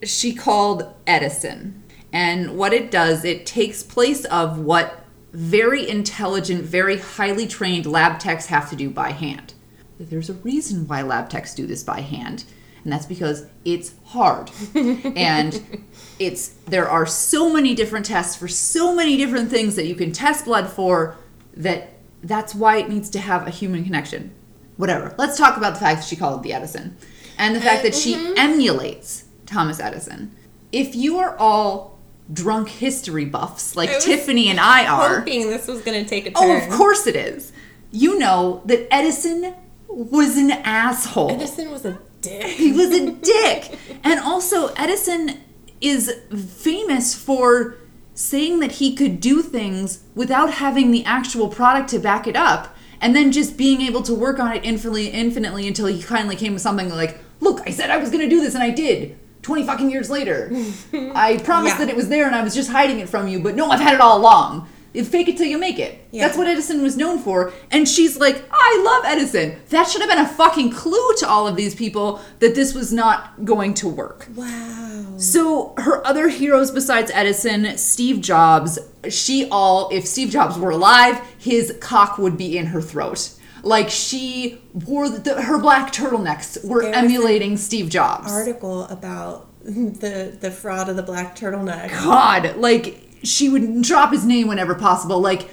she called Edison. And what it does, it takes place of what very intelligent, very highly trained lab techs have to do by hand. there's a reason why lab techs do this by hand. And that's because it's hard. <laughs> and it's there are so many different tests for so many different things that you can test blood for that that's why it needs to have a human connection. Whatever. Let's talk about the fact that she called it the Edison and the fact that she mm-hmm. emulates Thomas Edison. If you are all drunk history buffs like Tiffany and I are, Hoping this was going to take a turn. oh, of course it is. You know that Edison was an asshole. Edison was a dick. He was a dick. and also, Edison is famous for saying that he could do things without having the actual product to back it up and then just being able to work on it infinitely infinitely until he finally came with something like look i said i was going to do this and i did 20 fucking years later <laughs> i promised Yeah. that it was there and i was just hiding it from you but no i've had it all along fake it till you make it Yeah. that's what edison was known for and she's like oh, i love edison that should have been a fucking clue to all of these people that this was not going to work Wow. so her other heroes besides Edison, Steve Jobs, she all if Steve Jobs were alive, his cock would be in her throat. Like she wore the, her black turtlenecks were emulating Steve Jobs. Article about <laughs> the the fraud of the black turtleneck. God, like she would drop his name whenever possible. Like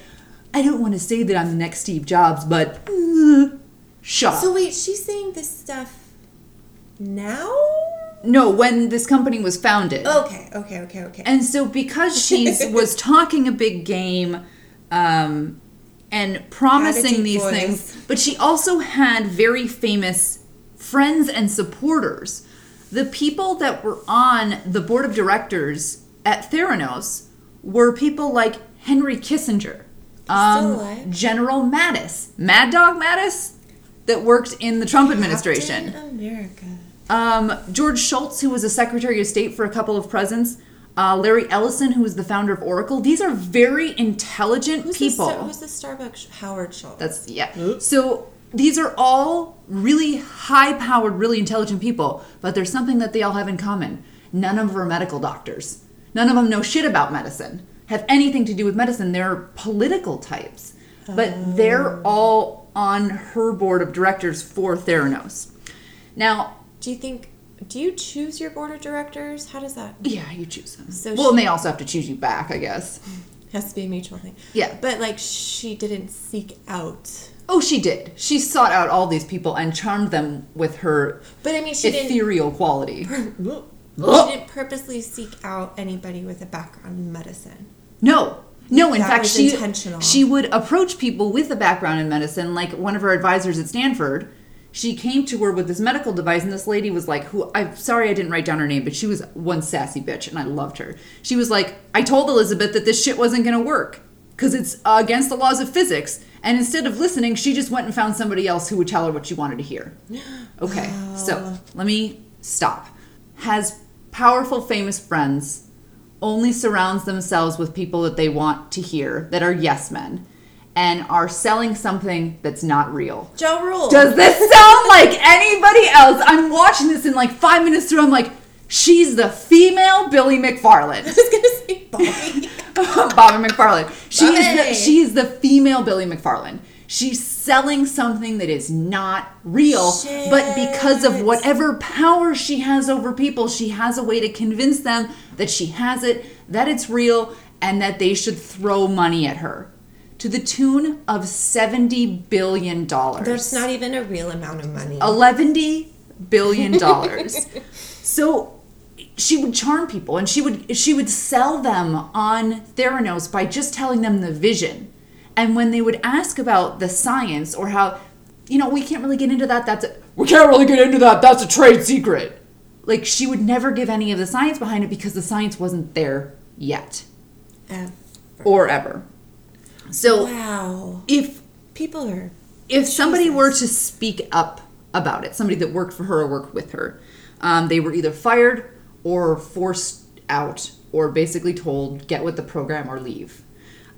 I don't want to say that I'm the next Steve Jobs, but uh, shut. So wait, she's saying this stuff now? no, when this company was founded. Okay, okay, okay, okay. And so because <laughs> she was talking a big game um, and promising these voice. things, but she also had very famous friends and supporters. The people that were on the board of directors at Theranos were people like Henry Kissinger, um, General Mattis, Mad Dog Mattis, that worked in the Trump administration. America. Um, George Shultz, who was a Secretary of State for a couple of presidents. Uh, Larry Ellison, who was the founder of Oracle. These are very intelligent Who's people. The, who's the Starbucks Howard Schultz? That's yeah. So these are all really high-powered, really intelligent people, but there's something that they all have in common. None of them are medical doctors. None of them know shit about medicine. Have anything to do with medicine. They're political types, but they're oh. all on her board of directors for Theranos. Now, Do you think? Do you choose your board of directors? How does that? Yeah, you choose them. So well, she- and they also have to choose you back, I guess. Has to be a mutual thing. Yeah. But like, she didn't seek out. Oh, she did. She sought out all these people and charmed them with her But I mean, she didn't. ethereal quality. <laughs> She didn't purposely seek out anybody with a background in medicine. No. No, in That fact, she she would approach people with a background in medicine, like one of her advisors at Stanford. She came to her with this medical device, and this lady was like, "Who? I'm sorry, I didn't write down her name, but she was one sassy bitch, and I loved her. She was like, I told Elizabeth that this shit wasn't gonna work because it's uh, against the laws of physics, and instead of listening, she just went and found somebody else who would tell her what she wanted to hear. <gasps> Okay, so let me stop. Has powerful, famous friends only surrounds themselves with people that they want to hear that are yes men and are selling something that's not real. Joe Rule. Does this sound like anybody else? I'm watching this in like five minutes through. I'm like, she's the female Billy McFarland. <laughs> I was just gonna say Bobby. <laughs> Bobby McFarland. She is the Bobby. she is the female Billy McFarland. She's selling something that is not real, but because of whatever power she has over people, she has a way to convince them that she has it, that it's real, and that they should throw money at her. To the tune of seventy billion dollars. That's not even a real amount of money. Eleventy billion <laughs> dollars. so she would charm people and she would she would sell them on Theranos by just telling them the vision. And when they would ask about the science or how you know, we can't really get into that, that's a, we can't really get into that, that's a trade secret. Like she would never give any of the science behind it because the science wasn't there yet Ever. or ever. So Wow. if People are. if somebody were to speak up about it, somebody that worked for her or worked with her, um, they were either fired or forced out or basically told, get with the program or leave.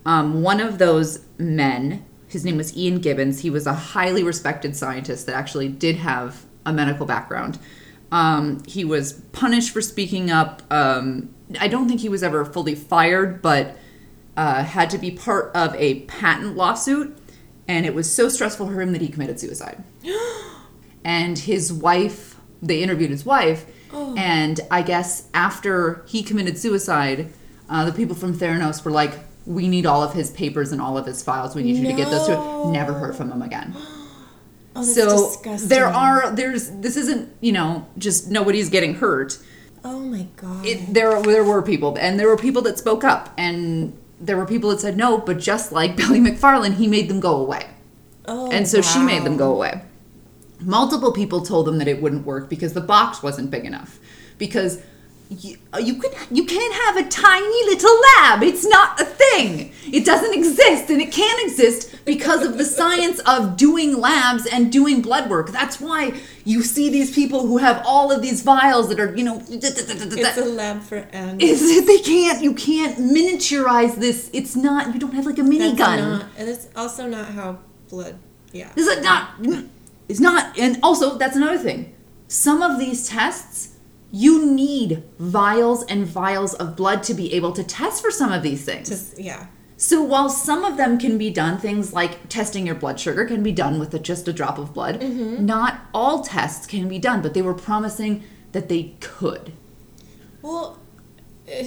Um, one of those men, his name was Ian Gibbons, he was a highly respected scientist that actually did have a medical background. Um, he was punished for speaking up. Um, I don't think he was ever fully fired, but uh, had to be part of a patent lawsuit and it was so stressful for him that he committed suicide. <gasps> and his wife, they interviewed his wife, Oh. and I guess after he committed suicide, uh, the people from Theranos were like, "We need all of his papers and all of his files. We need you to get those to." Never heard from him again. <gasps> Oh, that's so disgusting. there are there's this isn't you know just nobody's getting hurt. Oh my god. It, there there were people and there were people that spoke up and there were people that said no, but just like <laughs> Billy McFarland, he made them go away. oh, And so she made them go away. Multiple people told them that it wouldn't work because the box wasn't big enough. Because you, uh, you can you can't have a tiny little lab. It's not a thing. It doesn't exist, and it can't exist because of the <laughs> science of doing labs and doing blood work. That's why you see these people who have all of these vials that are you know. It's a lab for ants. Is it, they can't you can't miniaturize this. It's not you don't have like a mini That's gun. Not, and it's also not how blood. Yeah. Is it not? It's not. And also, that's another thing. Some of these tests, you need vials and vials of blood to be able to test for some of these things. Just yeah. So while some of them can be done, things like testing your blood sugar can be done with a, just a drop of blood. Mm-hmm. Not all tests can be done, but they were promising that they could. Well, <sighs>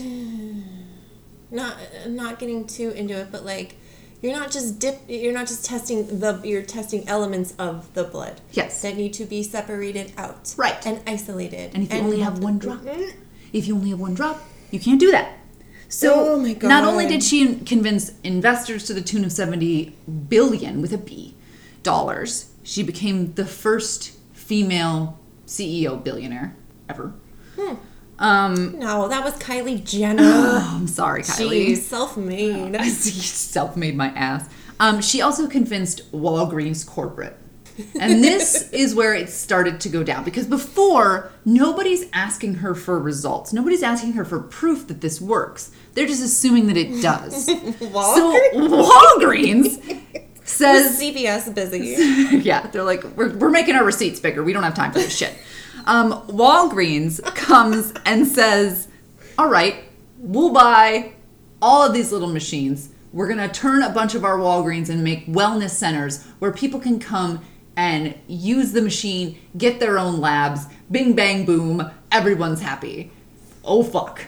not not getting too into it, but like you're not just dip. You're not just testing the. You're testing elements of the blood. Yes. That need to be separated out. Right. And isolated. And if you only have one drop, Mm. if you only have one drop, you can't do that. So Oh my not only did she convince investors to the tune of 70 billion with a B dollars, she became the first female CEO billionaire ever. Hmm. Um, No, that was Kylie <sighs> Jenner. oh, I'm sorry, Kylie. She's self-made. <laughs> self-made my ass. Um, she also convinced Walgreens corporate. And this <laughs> is where it started to go down because before nobody's asking her for results. Nobody's asking her for proof that this works. They're just assuming that it does. <laughs> so Walgreens says CVS is busy. yeah, they're like, we're, we're making our receipts bigger. We don't have time for this shit. Um, Walgreens <laughs> comes and says, all right, we'll buy all of these little machines. We're going to turn a bunch of our Walgreens and make wellness centers where people can come and use the machine, get their own labs, bing, bang, boom, everyone's happy. Oh, fuck.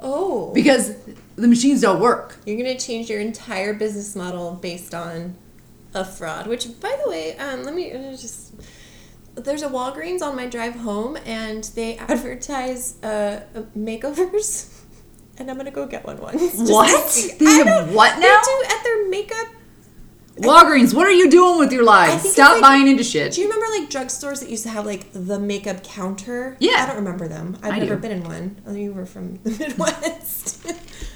Oh. Because the machines don't work. You're gonna change your entire business model based on a fraud. Which, by the way, um, let me just. There's a Walgreens on my drive home, and they <laughs> advertise uh, makeovers. <laughs> And I'm gonna go get one once. <laughs> What? They have what They do at their makeup. Walgreens, what are you doing with your I lives? Stop like- buying into shit. Do you remember like drugstores that used to have like the makeup counter? Yeah. I don't remember them. I've I never do. been in one. Oh, you were from <laughs> the Midwest.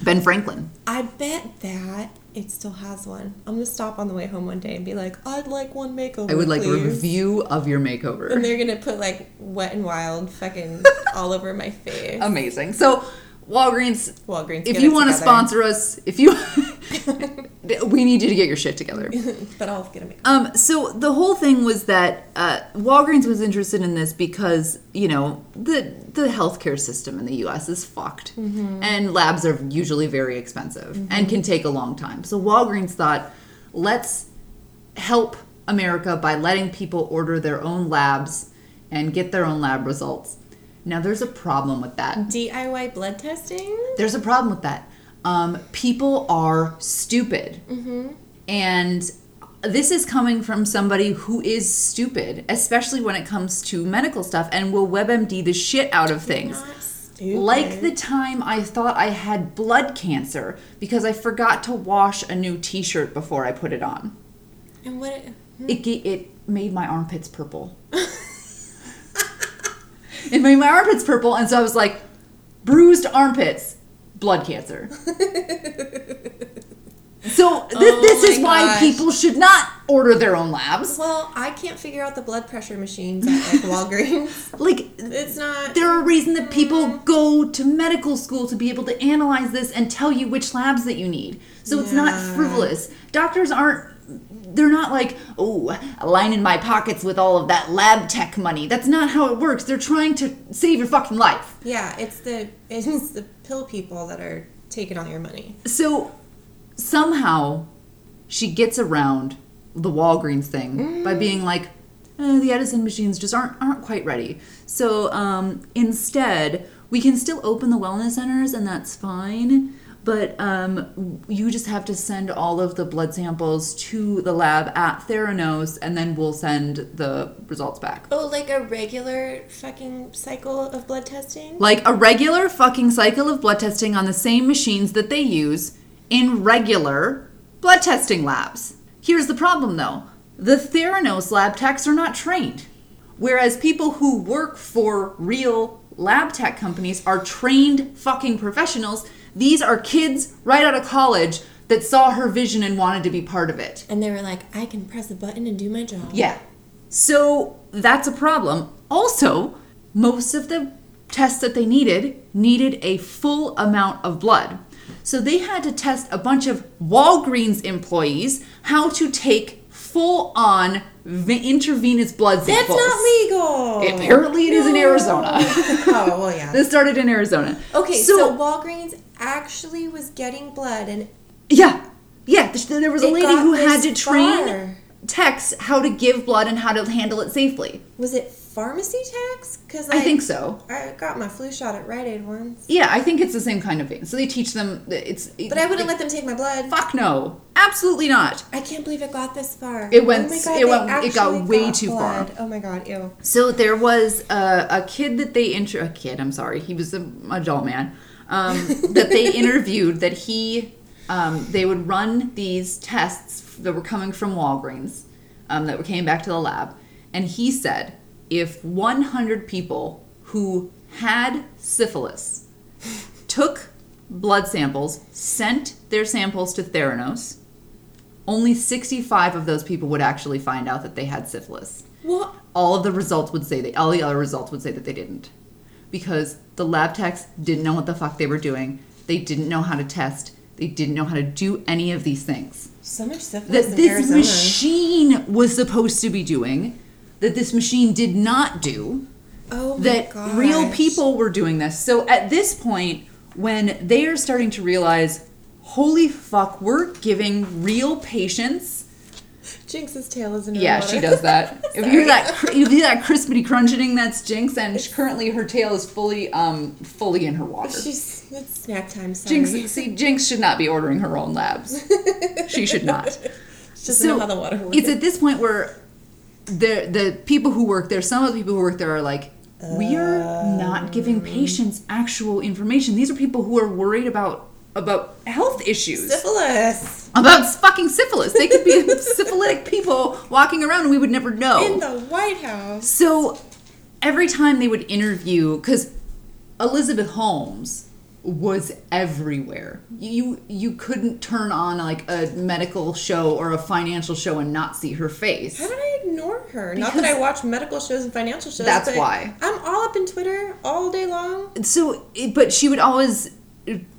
Ben Franklin. I bet that it still has one. I'm gonna stop on the way home one day and be like, I'd like one makeover. I would like a review of your makeover. And they're gonna put like wet and wild fucking <laughs> all over my face. Amazing. So, Walgreens, Walgreens. if you want to sponsor us, if you, <laughs> we need you to get your shit together. <laughs> but I'll get a makeover. Um, so the whole thing was that uh, Walgreens was interested in this because you know the the healthcare system in the U.S. is fucked, and labs are usually very expensive and can take a long time. So Walgreens thought, let's help America by letting people order their own labs and get their own lab results. Now there's a problem with that. DIY blood testing. There's a problem with that. Um, people are stupid. And this is coming from somebody who is stupid, especially when it comes to medical stuff and will WebMD the shit out of things. Stupid. Like the time I thought I had blood cancer because I forgot to wash a new t shirt before I put it on. and what? It, ga- it made my armpits purple. <laughs> it made my armpits purple, and so I was like, bruised armpits, blood cancer. so th- Oh this is why gosh. people should not order their own labs. Well, I can't figure out the blood pressure machines at like <laughs> Walgreens. Like It's not. there are reasons that people mm. go to medical school to be able to analyze this and tell you which labs that you need. So it's not frivolous. Doctors aren't they're not like, oh, lining my pockets with all of that lab tech money. That's not how it works. They're trying to save your fucking life. Yeah, it's the it's the pill people that are taking all your money. So somehow she gets around the Walgreens thing by being like, "Eh, the Edison machines just aren't aren't quite ready. So um, instead, we can still open the wellness centers, and that's fine. But um, you just have to send all of the blood samples to the lab at Theranos, and then we'll send the results back. Oh, like a regular fucking cycle of blood testing? Like a regular fucking cycle of blood testing on the same machines that they use in regular blood testing labs. Here's the problem though the Theranos lab techs are not trained. Whereas people who work for real lab tech companies are trained fucking professionals. These are kids right out of college that saw her vision and wanted to be part of it. And they were like, I can press a button and do my job. Yeah. So that's a problem. Also, most of the tests that they needed needed a full amount of blood. So they had to test a bunch of Walgreens employees how to take full on v- intravenous blood samples. That's not legal. Apparently, it is in Arizona. oh, well, yeah. <laughs> this started in Arizona. Okay, so, Walgreens actually was getting blood and Yeah, yeah. There was a lady who had to train far. techs how to give blood and how to handle it safely. was it pharmacy tax? Because I think so. I got my flu shot at Rite Aid once, Yeah, I think it's the same kind of thing. So they teach them. that It's. but I wouldn't let them take my blood. Fuck no, absolutely not. I can't believe it got this far. It went- Oh my it went- it got way too far. Oh my god, ew. So there was a, a kid that they intro a kid. I'm sorry, he was an adult man um, that they interviewed. That he um, they would run these tests that were coming from Walgreens um, that were came back to the lab, and he said if 100 people who had syphilis took blood samples, sent their samples to Theranos, only 65 of those people would actually find out that they had syphilis What? all of the results would say that all the other results would say that they didn't because the lab techs didn't know what the fuck they were doing they didn't know how to test they didn't know how to do any of these things So much syphilis that this Arizona. machine was supposed to be doing that this machine did not do oh my that gosh. real people were doing this. So at this point, when they are starting to realize, holy fuck, we're giving real patients. Jinx's tail is in her Yeah, water. she does that. <laughs> if you hear that, cr- you hear that crispity crunching, that's Jinx, and sh- currently her tail is fully, um, fully in her water. She's it's snack time. Sorry. Jinx, see, Jinx should not be ordering her own labs. <laughs> she should not. She doesn't know how the water works. It's at this point where the the people who work there, some of the people who work there are like, we are not giving patients actual information. These are people who are worried about about health issues, syphilis about fucking syphilis. They could be syphilitic people walking around and we would never know. in the White House. So every time they would interview, because Elizabeth Holmes was everywhere. You you couldn't turn on like a medical show or a financial show and not see her face. How did I ignore her? Not that I watch medical shows and financial shows. That's why. I'm all up in Twitter all day long. So, but she would always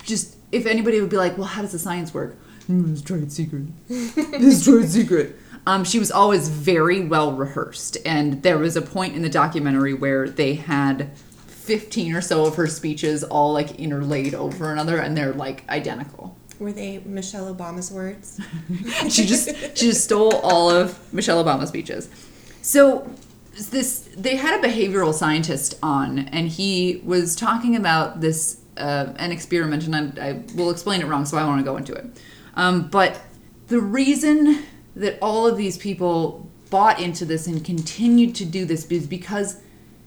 just if anybody would be like, "Well, how does the science work?" "Mm, It's trade secret. <laughs> it's trade secret. Um, she was always very well rehearsed, and there was a point in the documentary where they had fifteen or so of her speeches all like interlaid over another, and they're like identical. Were they Michelle Obama's words? <laughs> she just she just stole all of Michelle Obama's speeches. So this they had a behavioral scientist on, and he was talking about this uh, an experiment, and I, I will explain it wrong, so I want to go into it. Um, but the reason that all of these people bought into this and continued to do this is because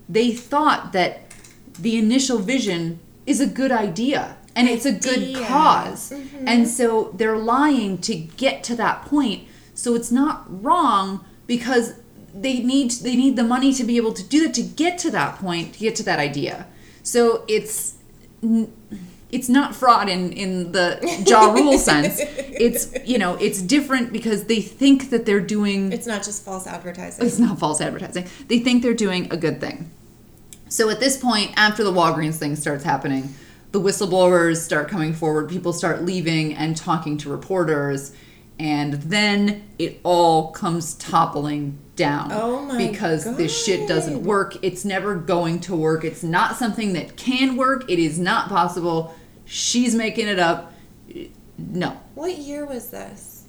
they thought that the initial vision is a good idea and it's a good Idea. cause. And so they're lying to get to that point. So it's not wrong because they need they need the money to be able to do that to get to that point, to get to that idea. So it's it's not fraud in in the Ja <laughs> rule sense. It's you know, it's different because they think that they're doing It's not just false advertising. it's not false advertising. They think they're doing a good thing. So at this point, after the Walgreens thing starts happening, the whistleblowers start coming forward, people start leaving and talking to reporters, and then it all comes toppling down. Oh my Because this shit doesn't work. It's never going to work. It's not something that can work. It is not possible. She's making it up. No. What year was this?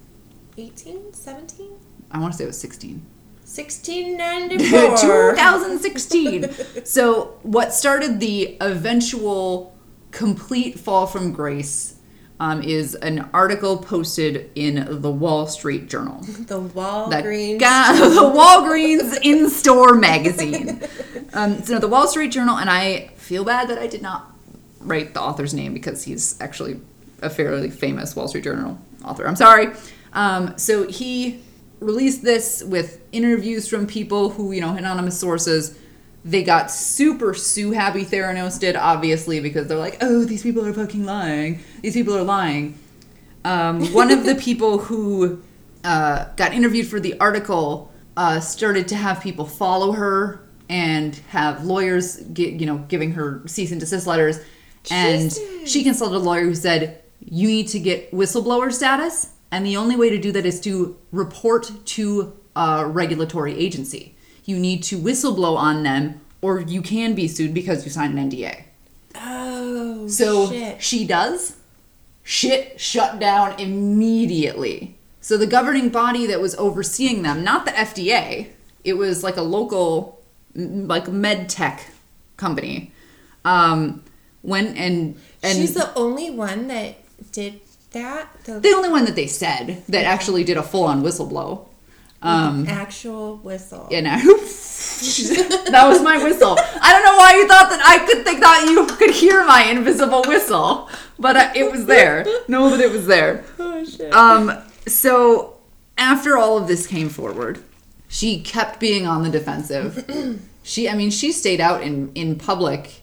18, 17? I want to say it was 16. 1694. <laughs> 2016. so, what started the eventual complete fall from grace um, is an article posted in the Wall Street Journal. <laughs> <laughs> The Walgreens. ga- the Walgreens in store magazine. Um, so, the Wall Street Journal, and I feel bad that I did not write the author's name because he's actually a fairly famous Wall Street Journal author. I'm sorry. Um, so, he released this with interviews from people who, you know, anonymous sources. They got super sue happy Theranos did, obviously, because they're like, oh, these people are fucking lying. These people are lying. Um, one of the <laughs> people who uh, got interviewed for the article uh, started to have people follow her and have lawyers, gi- you know, giving her cease and desist letters. And Jesus. she consulted a lawyer who said, you need to get whistleblower status, and the only way to do that is to report to a regulatory agency. You need to whistleblow on them, or you can be sued because you signed an NDA. Oh, So shit. she does. Shit shut down immediately. So the governing body that was overseeing them, not the FDA, it was like a local, like med tech company, um, went and and She's the only one that did that. The, the only one that they said that actually did a full on whistleblow. Um, actual whistle. and <laughs> I, that was my whistle. I don't know why you thought that I could think that you could hear my invisible whistle, but uh, it was there. No, but it was there. <laughs> Oh shit. Um, so after all of this came forward, she kept being on the defensive. <clears throat> she, I mean, she stayed out in in public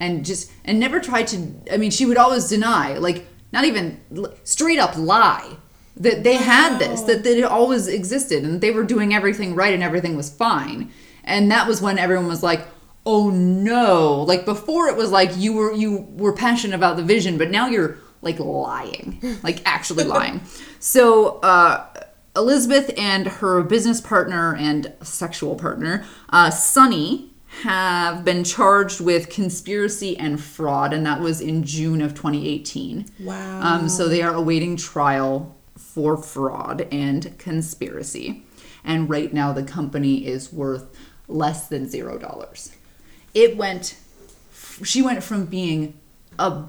and just and never tried to. I mean, she would always deny, like not even straight up lie that they had this, that, that it always existed, and they were doing everything right and everything was fine. And that was when everyone was like. Oh no! Like before, it was like you were you were passionate about the vision, but now you're like lying, like actually <laughs> lying. So uh, Elizabeth and her business partner and sexual partner, uh, Sunny, have been charged with conspiracy and fraud, and that was in June of 2018. Wow. Um, so they are awaiting trial for fraud and conspiracy. And right now, the company is worth less than zero dollars. It went, she went from being a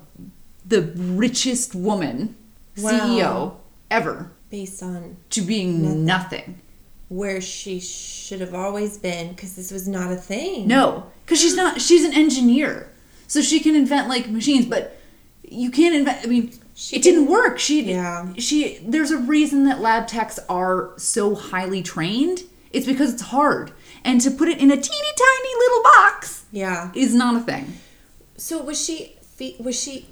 the richest woman Wow. CEO ever Based on to being nothing. Where she should have always been, because this was not a thing. No, because she's not. She's an engineer, so she can invent like machines, but you can't invent. I mean, She it didn't work. She Yeah. She there's a reason that lab techs are so highly trained. It's because it's hard, and to put it in a teeny tiny little box Yeah. is not a thing. So was she? Was she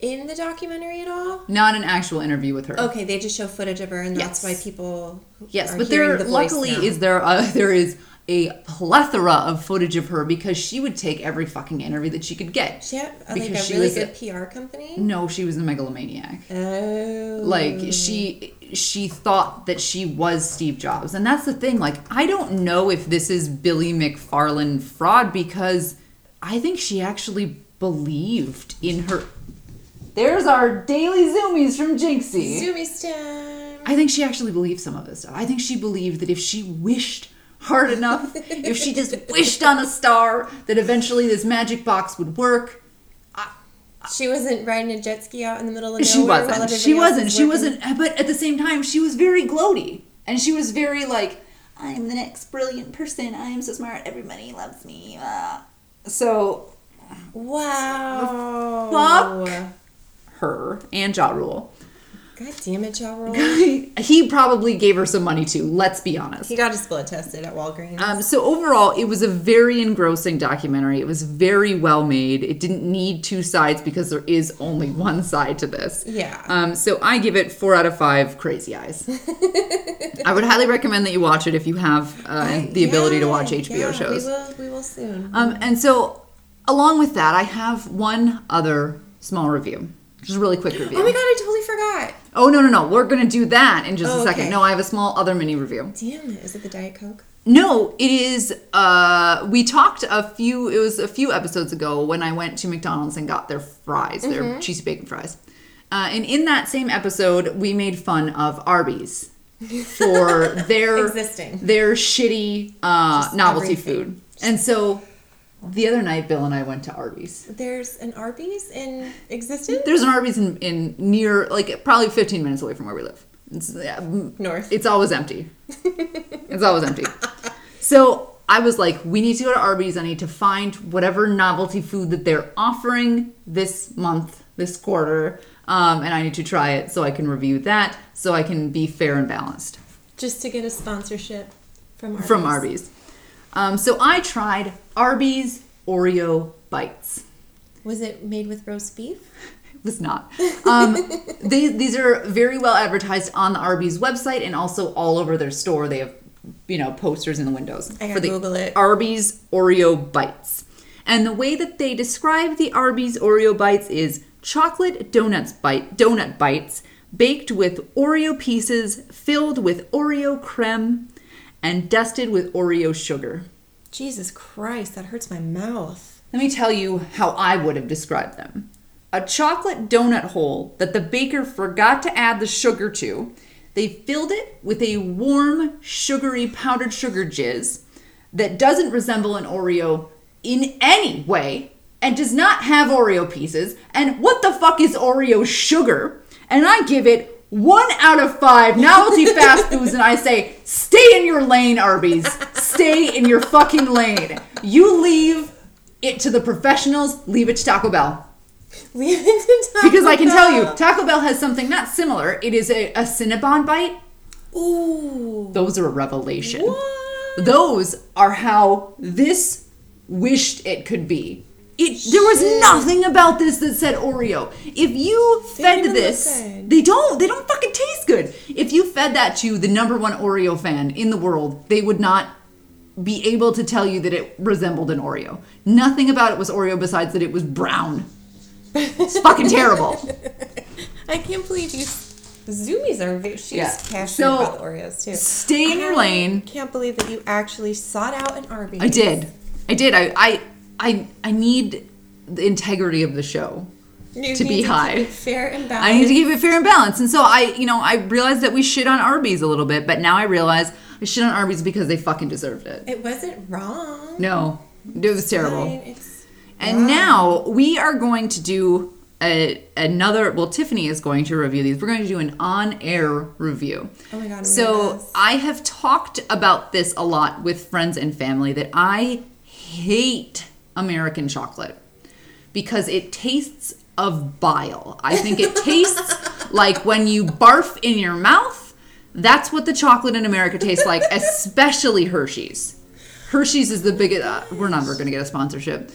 in the documentary at all? Not an actual interview with her. Okay, they just show footage of her, and that's why people. Yes, are but there the luckily now. is there a, <laughs> there is a plethora of footage of her because she would take every fucking interview that she could get. She had uh, like because a she really was a- PR company. No, she was a megalomaniac. Oh. like she she thought that she was Steve Jobs. And that's the thing, like I don't know if this is Billy McFarland fraud because I think she actually believed in her There's our daily zoomies from Jinxie. Zoomies stem. I think she actually believed some of this stuff. I think she believed that if she wished hard enough, <laughs> if she just wished on a star, that eventually this magic box would work. She wasn't riding a jet ski out in the middle of nowhere. She wasn't. everybody She wasn't. was She wasn't. But at the same time, she was very gloaty, and she was very like, "I'm the next brilliant person. I am so smart. Everybody loves me." Uh, so Wow. Fuck. Her and Ja Rule, God damn it, Ja Rule. <laughs> he probably gave her some money too. Let's be honest. He got his blood tested at Walgreens. Um, so overall, it was a very engrossing documentary. It was very well made. It didn't need two sides because there is only <laughs> one side to this. Yeah. Um, so I give it four out of five crazy eyes. <laughs> I would highly recommend that you watch it if you have uh, the ability to watch HBO yeah, shows. We will. We will soon. Um, and so, along with that, I have one other small review. Just a really quick review. oh my god! I totally forgot. Oh, no, no, no. We're going to do that in just Oh, a second. okay. No, I have a small other mini review. Damn it! Is it the Diet Coke? No, it is. Uh, we talked a few. It was a few episodes ago when I went to McDonald's and got their fries, their cheesy bacon fries. Uh, and in that same episode, we made fun of Arby's <laughs> for their Existing. their shitty uh, Just novelty everything. food. And so the other night, Bill and I went to Arby's. There's an Arby's in existence? There's an Arby's in, in near, like probably 15 minutes away from where we live. It's, yeah, North. It's always empty. it's always empty. So I was like, we need to go to Arby's. I need to find whatever novelty food that they're offering this month, this quarter, um, and I need to try it so I can review that, so I can be fair and balanced Just to get a sponsorship from Arby's. from Arby's. Um, so I tried Arby's Oreo bites. Was it made with roast beef? It <laughs> was not. Um, they, these are very well advertised on the Arby's website and also all over their store. They have, you know, posters in the windows I gotta the Google it. Arby's Oreo bites. And the way that they describe the Arby's Oreo bites is chocolate donuts bite donut bites baked with Oreo pieces filled with Oreo creme and dusted with Oreo sugar. Jesus Christ, that hurts my mouth. Let me tell you how I would have described them. A chocolate donut hole that the baker forgot to add the sugar to. They filled it with a warm, sugary powdered sugar jizz that doesn't resemble an Oreo in any way and does not have Oreo pieces. And what the fuck is Oreo sugar? And I give it one out of five novelty fast foods, and I say, stay in your lane, Arby's. Stay in your fucking lane. You leave it to the professionals, leave it to Taco Bell. Leave it to Taco Bell. Because I can tell you, Taco Bell has something not similar. It is a, a Cinnabon bite. Ooh. Those are a revelation. What? Those are how this wished it could be. It, there was nothing about this that said Oreo. If you fed don't this, they don't. They don't fucking taste good. If you fed that to the number one Oreo fan in the world, they would not be able to tell you that it resembled an Oreo. Nothing about it was Oreo besides that it was brown. It's fucking <laughs> terrible. I can't believe you. Zoomies are very. She's Yeah. passionate So, about the Oreos too. Stay in your lane. I lane. Can't believe that you actually sought out an Arby's. I did. I did. I I I, I need the integrity of the show. You to need be keep high. it fair and balanced. I need to keep it fair and balanced. And so I, you know, I realized that we shit on Arby's a little bit, but now I realize I shit on Arby's because they fucking deserved it. It wasn't wrong. No, it was terrible. Fine, And Wow. now we are going to do a, another. Well, Tiffany is going to review these. We're going to do an on-air review. Oh my God, I'm So nervous. I have talked about this a lot with friends and family that I hate American chocolate because it tastes of bile. I think it tastes <laughs> like when you barf in your mouth. That's what the chocolate in America tastes like, <laughs> especially Hershey's. Hershey's is the biggest. Uh, we're never going to get a sponsorship.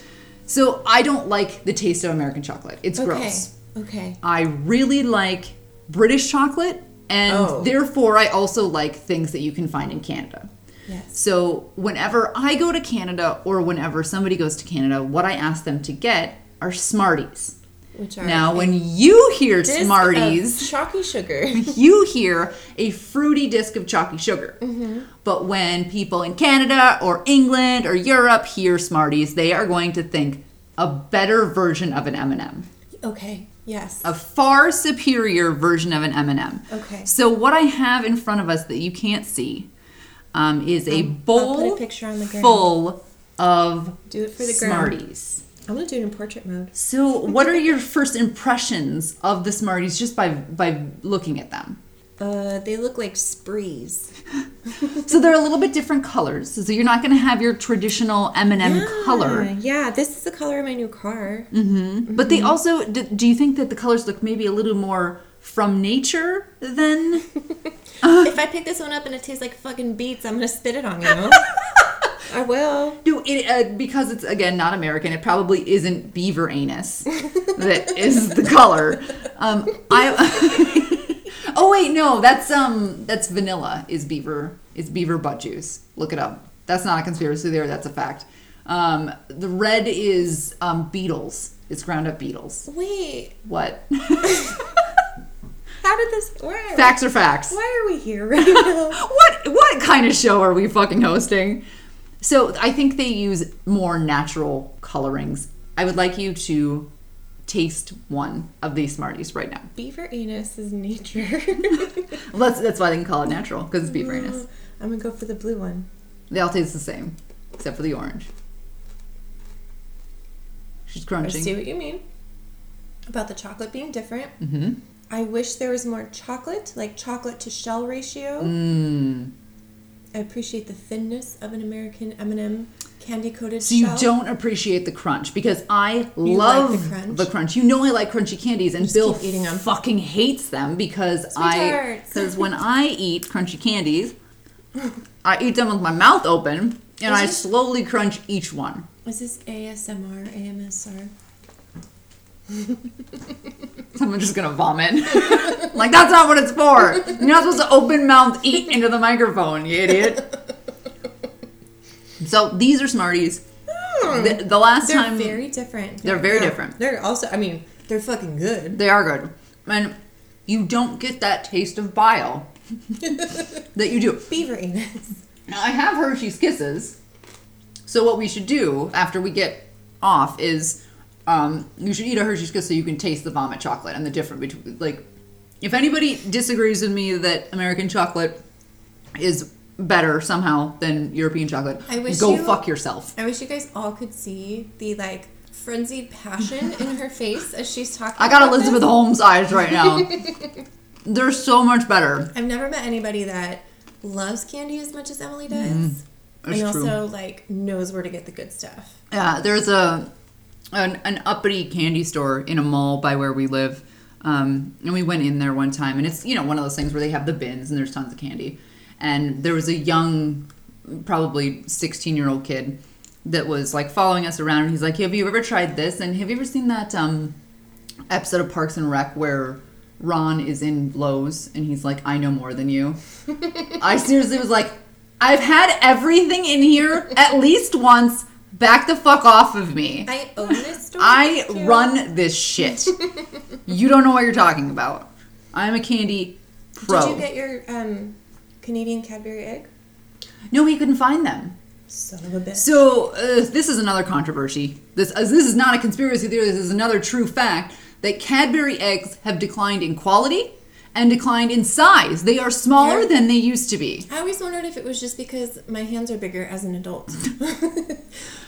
So I don't like the taste of American chocolate. It's okay. gross. Okay. I really like British chocolate, and Oh. therefore I also like things that you can find in Canada. Yes. So whenever I go to Canada or whenever somebody goes to Canada, what I ask them to get are Smarties. Which are Now, when you hear Smarties, chalky sugar. <laughs> you hear a fruity disc of chalky sugar. Mm-hmm. But when people in Canada or England or Europe hear Smarties, they are going to think a better version of an M&M okay. Yes. a far superior version of an M&M. Okay. So what I have in front of us that you can't see um, is a bowl a picture on the full of Do it for the. Smarties. I'm gonna do it in portrait mode. So what are your first impressions of the Smarties just by by looking at them? Uh, they look like Sprees. <laughs> So they're a little bit different colors. So you're not going to have your traditional M&M color. Yeah, this is the color of my new car. But they also do, do you think that the colors look maybe a little more from nature than <laughs> <laughs> if I pick this one up and it tastes like fucking beets, I'm gonna spit it on you. <laughs> I will. Do it uh, because it's again not American. It probably isn't beaver anus that is the color. Um, I. <laughs> oh wait, no, that's um, that's vanilla. Is beaver is beaver butt juice? Look it up. That's not a conspiracy theory. That's a fact. Um, the red is um, beetles. It's ground up beetles. Wait, What? How did this? Where? facts are facts. Why are we here right now? <laughs> what what kind of show are we fucking hosting? So I think they use more natural colorings. I would like you to taste one of these Smarties right now. Beaver anus is nature. <laughs> Well, that's that's why they can call it natural because it's beef anus. I'm gonna go for the blue one. They all taste the same except for the orange. She's crunching. I see what you mean about the chocolate being different. Mm-hmm. I wish there was more chocolate, like chocolate to shell ratio. Mm. I appreciate the thinness of an American M&M candy coated So you shell. don't appreciate the crunch because I You love like the crunch? the crunch. You know I like crunchy candies, and Just Bill eating 'em. fucking hates them because I because when <laughs> I eat crunchy candies, I eat them with my mouth open and Is I slowly crunch each one. Is this ASMR, AMSR? <laughs> I'm just gonna vomit. <laughs> like that's not what it's for. You're not supposed to open mouth eat into the microphone, you idiot. So these are Smarties. Hmm. The, the last They're time very different. They're very different. They're also, I mean, they're fucking good. They are good. And you don't get that taste of bile <laughs> that you do. Beaver anus. Now, I have Hershey's Kisses. So, what we should do after we get off is um, you should eat a Hershey's Kiss so you can taste the vomit chocolate and the difference between, like, if anybody disagrees with me that American chocolate is better somehow than European chocolate, I wish go you- fuck yourself. I wish you guys all could see the like frenzied passion in her face as she's talking. I got Elizabeth this. Holmes eyes right now. <laughs> They're so much better. I've never met anybody that loves candy as much as Emily does. That's and true. also like knows where to get the good stuff. Yeah, there's a an, an uppity candy store in a mall by where we live, um, and we went in there one time, and it's you know one of those things where they have the bins and there's tons of candy, and there was a young, probably 16 year old kid that was like following us around, and he's like, "Have you ever tried this? And have you ever seen that um, episode of Parks and Rec where?" Ron is in Lowe's and he's like, I know more than you. <laughs> I seriously was like, I've had everything in here at least once. Back the fuck off of me. I own this store. I too. run this shit. you don't know what you're talking about. I'm a candy pro. Did you get your um, Canadian Cadbury egg? no, we couldn't find them. Son of a bitch. So uh, this is another controversy. This uh, this is not a conspiracy theory. This is another true fact that Cadbury eggs have declined in quality and declined in size. They are smaller than they used to be. I always wondered if it was just because my hands are bigger as an adult. <laughs>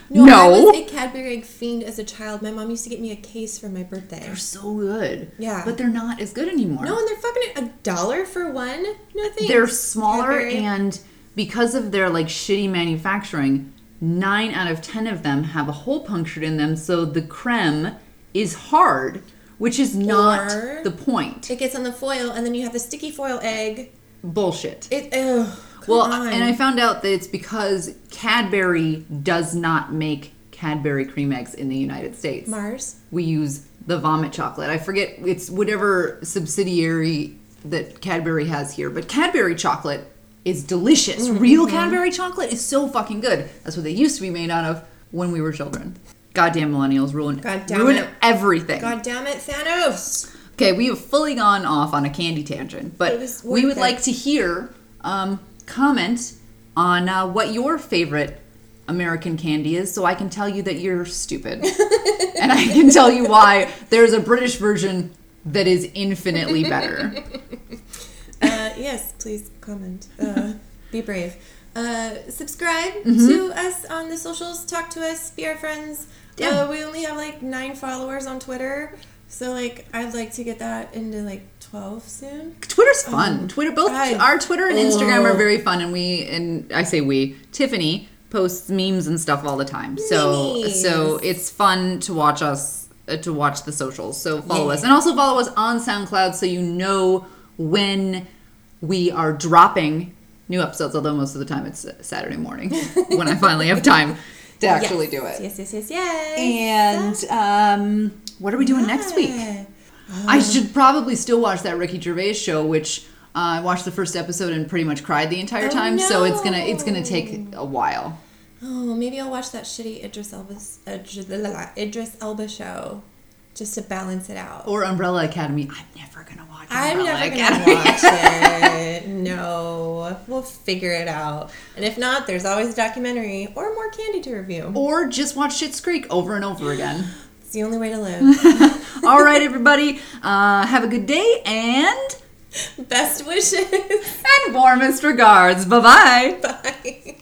No. I was a Cadbury egg fiend as a child. My mom used to get me a case for my birthday. They're so good. Yeah. But they're not as good anymore. No, and they're fucking a dollar for one. No thanks. they're smaller Cadbury. and because of their like shitty manufacturing, nine out of ten of them have a hole punctured in them, so the creme is hard, which is not Or- the point. it gets on the foil, and then you have the sticky foil egg. Bullshit. It. Ugh, Well, on. and I found out that it's because Cadbury does not make Cadbury cream eggs in the United States. Mars. we use the vomit chocolate. I forget it's whatever subsidiary that Cadbury has here, but Cadbury chocolate is delicious. Mm-hmm. Real Cadbury chocolate is so fucking good. That's what they used to be made out of when we were children. Goddamn millennials ruin God damn ruin it. everything. God damn it, Thanos. Okay, we have fully gone off on a candy tangent, but It was we worth would it. like to hear um, comment on uh, what your favorite American candy is, so I can tell you that you're stupid, <laughs> and I can tell you why there's a British version that is infinitely better. <laughs> Uh, yes, please comment. Uh, be brave. Uh, subscribe Mm-hmm. to us on the socials. Talk to us. Be our friends. Yeah. Uh, we only have like nine followers on Twitter, so like I'd like to get that into like twelve soon. Twitter's fun. Twitter, both God. our Twitter and Instagram are Oh. very fun, and we and I say we. Tiffany posts memes and stuff all the time, so Memes. so it's fun to watch us uh, to watch the socials. So follow Yeah. us, and also follow us on SoundCloud, so you know when we are dropping new episodes. Although most of the time it's Saturday morning <laughs> when I finally have time to actually Yes. do it. Yes, yes, yes, yes. And um, what are we doing next week? Yeah. I should probably still watch that Ricky Gervais show, which uh, I watched the first episode and pretty much cried the entire Oh, time. So it's gonna it's gonna take a while. Oh, maybe I'll watch that shitty Idris Idris, Idris Elba show just to balance it out. Or Umbrella Academy. I'm never gonna watch. I'm Umbrella never Academy. gonna watch it. <laughs> No, we'll figure it out. And if not, there's always a documentary or more candy to review. or just watch Schitt's Creek over and over again. <laughs> It's the only way to live. <laughs> All right, everybody. Uh, have a good day and Best wishes. and warmest regards. Bye bye. Bye.